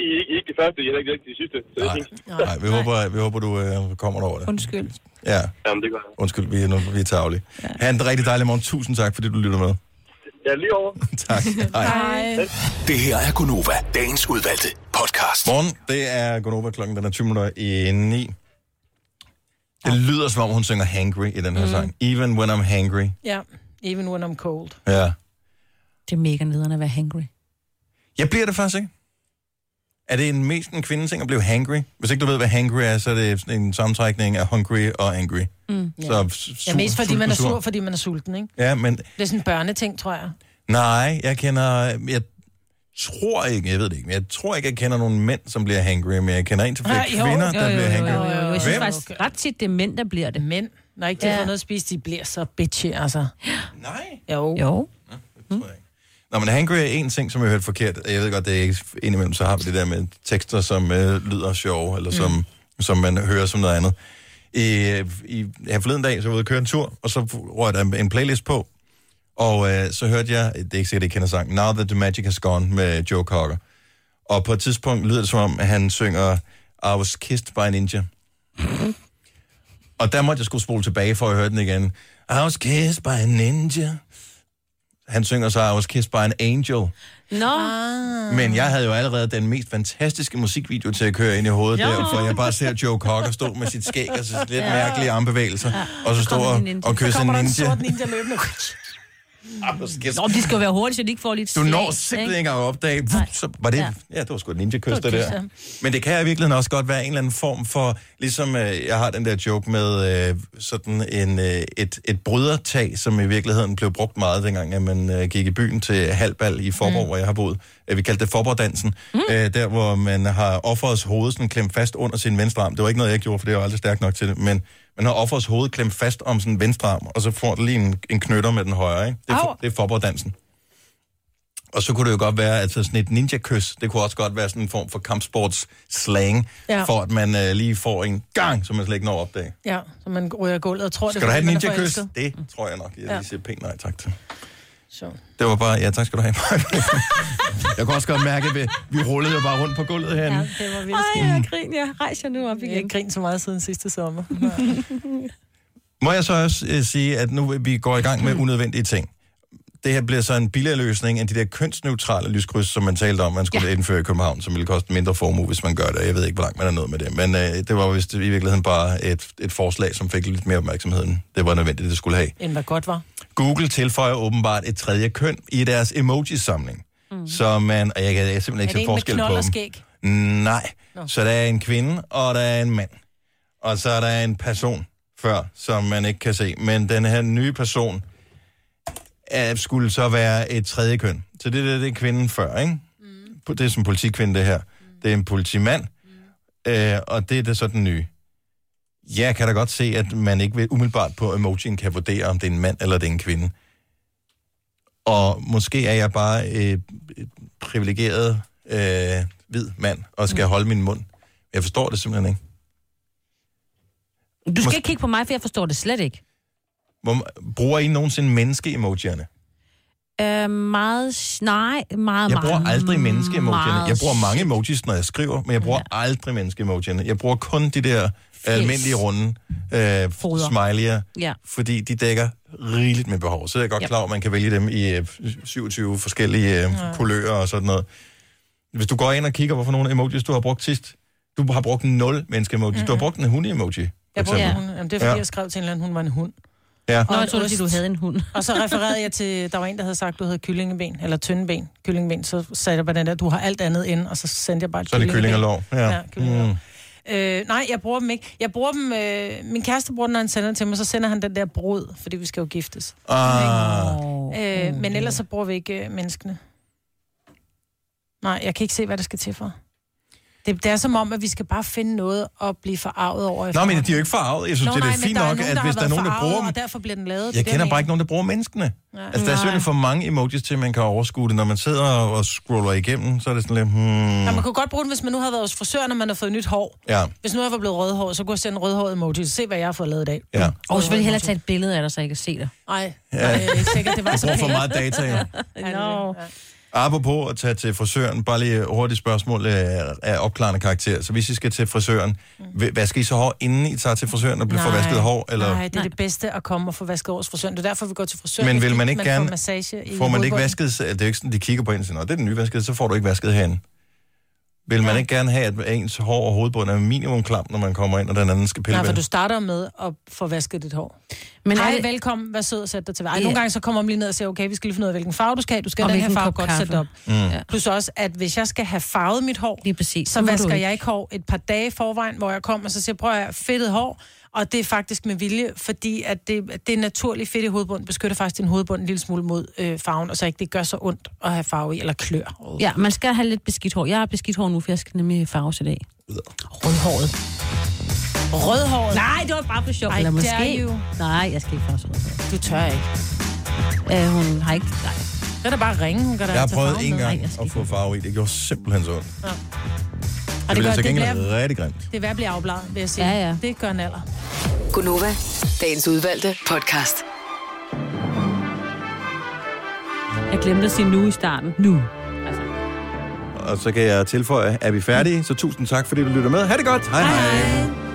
I er ikke, ikke de første, I er heller ikke de sidste. Så det er fint. Nej, vi håber, vi håber du øh, kommer over det. Undskyld. Ja, Jamen, det gør jeg. undskyld, vi er, nu, vi er tavlige. Ja. Ha' en rigtig dejlig morgen. Tusind tak, fordi du lytter med. Ja, lige over. tak. Hej. Hej. Det her er Gunova, dagens udvalgte podcast. Morgen, det er Gunova klokken, den er 20 minutter i 9. Det lyder som om, hun synger hangry i den her mm. sang. Even when I'm hangry. Ja, even when I'm cold. Ja. Det er mega nederen at være hangry. Jeg bliver det faktisk ikke. Er det en mest en kvindeting at blive hangry? Hvis ikke du ved, hvad hangry er, så er det sådan en sammentrækning af hungry og angry. Mm. Så Ja. su- ja, mest fordi man er sulten, sur, fordi man er sulten, ikke? Ja, men Det er sådan en børneting, tror jeg. nej, jeg kender... Jeg tror ikke, jeg ved det ikke, men jeg tror ikke, jeg kender nogen mænd, som bliver hangry, men jeg kender en til flere Ah, jo. kvinder, Jo, der jo, bliver jo, hangry. jo, jo, jo. Jeg synes Hvem? faktisk ret tit, det er mænd, der bliver det. Mænd, når ikke de Ja. har fået noget at spise, de bliver så bitchy, altså. Nej. Jo. Jo. Nå, men hangry er en ting, som jeg har hørt forkert. Jeg ved godt, det er ikke indimellem, så har vi det der med tekster, som øh, lyder sjove, eller som, mm. som man hører som noget andet. I, i her forleden dag, så var jeg ude at køre en tur, og så røg der en, en playlist på, og øh, så hørte jeg, det er ikke sikkert, at I kender sangen, Now That The Magic Has Gone med Joe Cocker. Og på et tidspunkt lyder det som om, at han synger I Was Kissed by a Ninja. og der måtte jeg skulle spole tilbage for at høre den igen. I was kissed by a ninja. Han synger så, I was kissed by an angel. Nå. Ah. Men jeg havde jo allerede den mest fantastiske musikvideo til at køre ind i hovedet Jo. der, for jeg bare ser Joe Cocker stå med sit skæg og så lidt Ja. mærkelige armbevægelser, og så stå kommer og, en ninja. og kysse Så en kommer der en ninja. sort ninja løbende. Nå, de skal jo være hurtige, så de ikke får lidt Du slag, når simpelthen ikke engang at opdage, vup, så var det, Ja. ja, det var sgu et ninja-kys, Det der. Men det kan i virkeligheden også godt være en eller anden form for, ligesom øh, jeg har den der joke med øh, sådan en, øh, et, et brydertag, som i virkeligheden blev brugt meget dengang, at man øh, gik i byen til halvbal i Forborg, mm. hvor jeg har boet. Øh, Vi kaldte det Forborg-dansen, mm. øh, der hvor man har offerets hoved sådan klemt fast under sin venstre arm. Det var ikke noget, jeg gjorde, for det var aldrig stærkt nok til det, men man har offerets hoved klemt fast om sin venstre arm, og så får det lige en, en knytter med den højre. Ikke? Det, er, for, det er Forborg-dansen. Og så kunne det jo godt være, at sådan et ninja-kys, det kunne også godt være sådan en form for kampsports-slang, Ja. for at man øh, lige får en gang, som man slet ikke når at opdage. Ja, så man ryger gulvet og tror, Skal det du have et ninja-kys? Det tror jeg nok. Jeg Ja. lige siger pænt nej tak til. Så. Det var bare, ja tak skal du have. Jeg kunne også godt mærke, at vi, vi rullede jo bare rundt på gulvet herinde. Ja, det var vildt Ej, jeg griner. Jeg rejser nu op Jeg har igen. ikke grint så meget siden sidste sommer. Må jeg så også øh, sige, at nu vi går i gang med unødvendige ting. Det her bliver så en billigere løsning end de der kønsneutrale lyskryds, som man talte om, man skulle ja. indføre i København, som ville koste mindre formue, hvis man gør det. Jeg ved ikke, hvor langt man er nået med det. Men øh, det var vist i virkeligheden bare et, et forslag, som fik lidt mere opmærksomhed, end det var nødvendigt, det skulle have. End hvad godt var. Google tilføjer åbenbart et tredje køn i deres emoji-samling. Mm. Så man, og jeg kan jeg simpelthen ikke se forskel på dem. skæg? Nej. Nå. Så der er en kvinde, og der er en mand. Og så er der en person før, som man ikke kan se. Men den her nye person er, skulle så være et tredje køn. Så det, der, det er kvinden før, ikke? Mm. Det er som politikvinde, det her. Mm. Det er en politimand, mm. øh, og det er det så den nye. Jeg kan da godt se, at man ikke vil umiddelbart på emojien kan vurdere, om det er en mand eller det er en kvinde. Og måske er jeg bare øh, et privilegeret øh, hvid mand, og skal holde min mund. Jeg forstår det simpelthen ikke. Du skal Mås- ikke kigge på mig, for jeg forstår det slet ikke. Hvor, bruger I nogensinde menneske-emojierne? Øh, meget... Nej, meget, Jeg bruger meget, aldrig menneske-emojierne. Jeg bruger mange emojis, når jeg skriver, men jeg bruger ja. aldrig menneske-emojierne. Jeg bruger kun de der almindelige runde øh, smiley'er, Ja. fordi de dækker rigeligt med behov. Så er jeg godt Ja. klar, at man kan vælge dem i øh, 27 forskellige øh, Ja. kulører og sådan noget. Hvis du går ind og kigger, hvorfor nogle emojis du har brugt sidst, du har brugt nul menneske-emojis. Du har brugt en hunde-emoji. Jeg brugte en eksempel. hund. Jamen, det er fordi, Ja. ja. jeg skrev til en eller anden, hun var en hund. Ja. Nå, jeg troede, du havde en hund. Og så refererede jeg til, der var en, der havde sagt, du havde kyllingeben, eller tynde ben, kyllingeben. Så sagde jeg bare den der, du har alt andet ind, og så sendte jeg bare et Så er det kylling og lår. Ja. Ja, kylling og lår. Mm. Øh, nej, jeg bruger dem ikke. Jeg bruger dem, øh, min kæreste bruger den, når han sender den til mig, så sender han den der brud, fordi vi skal jo giftes. Ah. Øh, men ellers så bruger vi ikke øh, menneskene. Nej, jeg kan ikke se, hvad der skal til for. Det, det er som om, at vi skal bare finde noget at blive forarvet over. Nå, men de er jo ikke farvet. Jeg synes, Nå, det er nej, fint der er nok, nogen, at hvis der er nogen, der forarvet, bruger dem... Og derfor bliver den lavet. Jeg Det er kender det, bare ikke nogen, der bruger menneskene. Ja. Altså, der er simpelthen for mange emojis til, at man kan overskue det. Når man sidder og scroller igennem, så er det sådan lidt... Hmm. Ja, man kunne godt bruge den, hvis man nu havde været hos frisøren, og man har fået nyt hår. Ja, Hvis nu jeg var blevet rødhåret, så kunne jeg sende en rødhåret emoji. Se, hvad jeg har fået lavet i dag. ja. Og selvfølgelig hellere tage et billede af dig, så jeg kan se dig. Nej, Ja. jeg er ikke sikkert, det var Jeg så for meget data, jo. No. Apropos at tage til frisøren, bare lige hurtigt spørgsmål øh, af opklarende karakter. Så hvis I skal til frisøren, mm. vasker I så hår, inden I tager til frisøren og bliver Nej. forvasket hår? Eller? Nej, det er det bedste at komme og få vasket års frisøren. Det er derfor, vi går til frisøren. Men vil man ikke gerne... Får, massage får man ikke vasket... Det er jo ikke sådan, de kigger på en og siger, "Nå, det er den nye vasket, så får du ikke vasket herinde. Vil man ikke gerne have, at ens hår og hovedbund er minimum klam, når man kommer ind, og den anden skal pille Nej, for du starter med at få vasket dit hår. Men er Hej, det- velkommen, vær sød og sæt dig til vej. Ja. Nogle gange så kommer man lige ned og siger, okay, vi skal lige finde ud af, hvilken farve du skal have. Du skal Og have den her farve godt sætte kaffe. op. Mm. Ja. Plus også, at hvis jeg skal have farvet mit hår, Lige præcis. så vasker ikke. jeg ikke hår et par dage i forvejen, hvor jeg kommer og så siger, prøv at fedtet hår, og det er faktisk med vilje, fordi at det, at det er naturligt fedt i hovedbunden, beskytter faktisk din hovedbund en lille smule mod øh, farven, og så ikke det gør så ondt at have farve i, eller klør. Ja, man skal have lidt beskidt hår. Jeg har beskidt hår nu, for jeg skal nemlig farves i dag. Rødhåret. Rødhåret? Nej, det var bare for sjov. Ej, Eller måske. you. Nej, jeg skal ikke farves rødhåret. Du tør ikke. Øh, hun har ikke... Nej. Så er der bare ringe, hun kan da Jeg har tage prøvet en gang skal at få farve i. Det gjorde simpelthen så ondt. Ja. Det Og det, blev gør, så det, gengæld bliver, rigtig grimt. det er blive afbladet, vil jeg sige. Ja, ja. Det gør en alder. Gunova, dagens udvalgte podcast. Jeg glemte at sige nu i starten. Nu. Og så kan jeg tilføje, er vi færdige? Så tusind tak, fordi du lytter med. Ha' det godt. Hej hej. hej.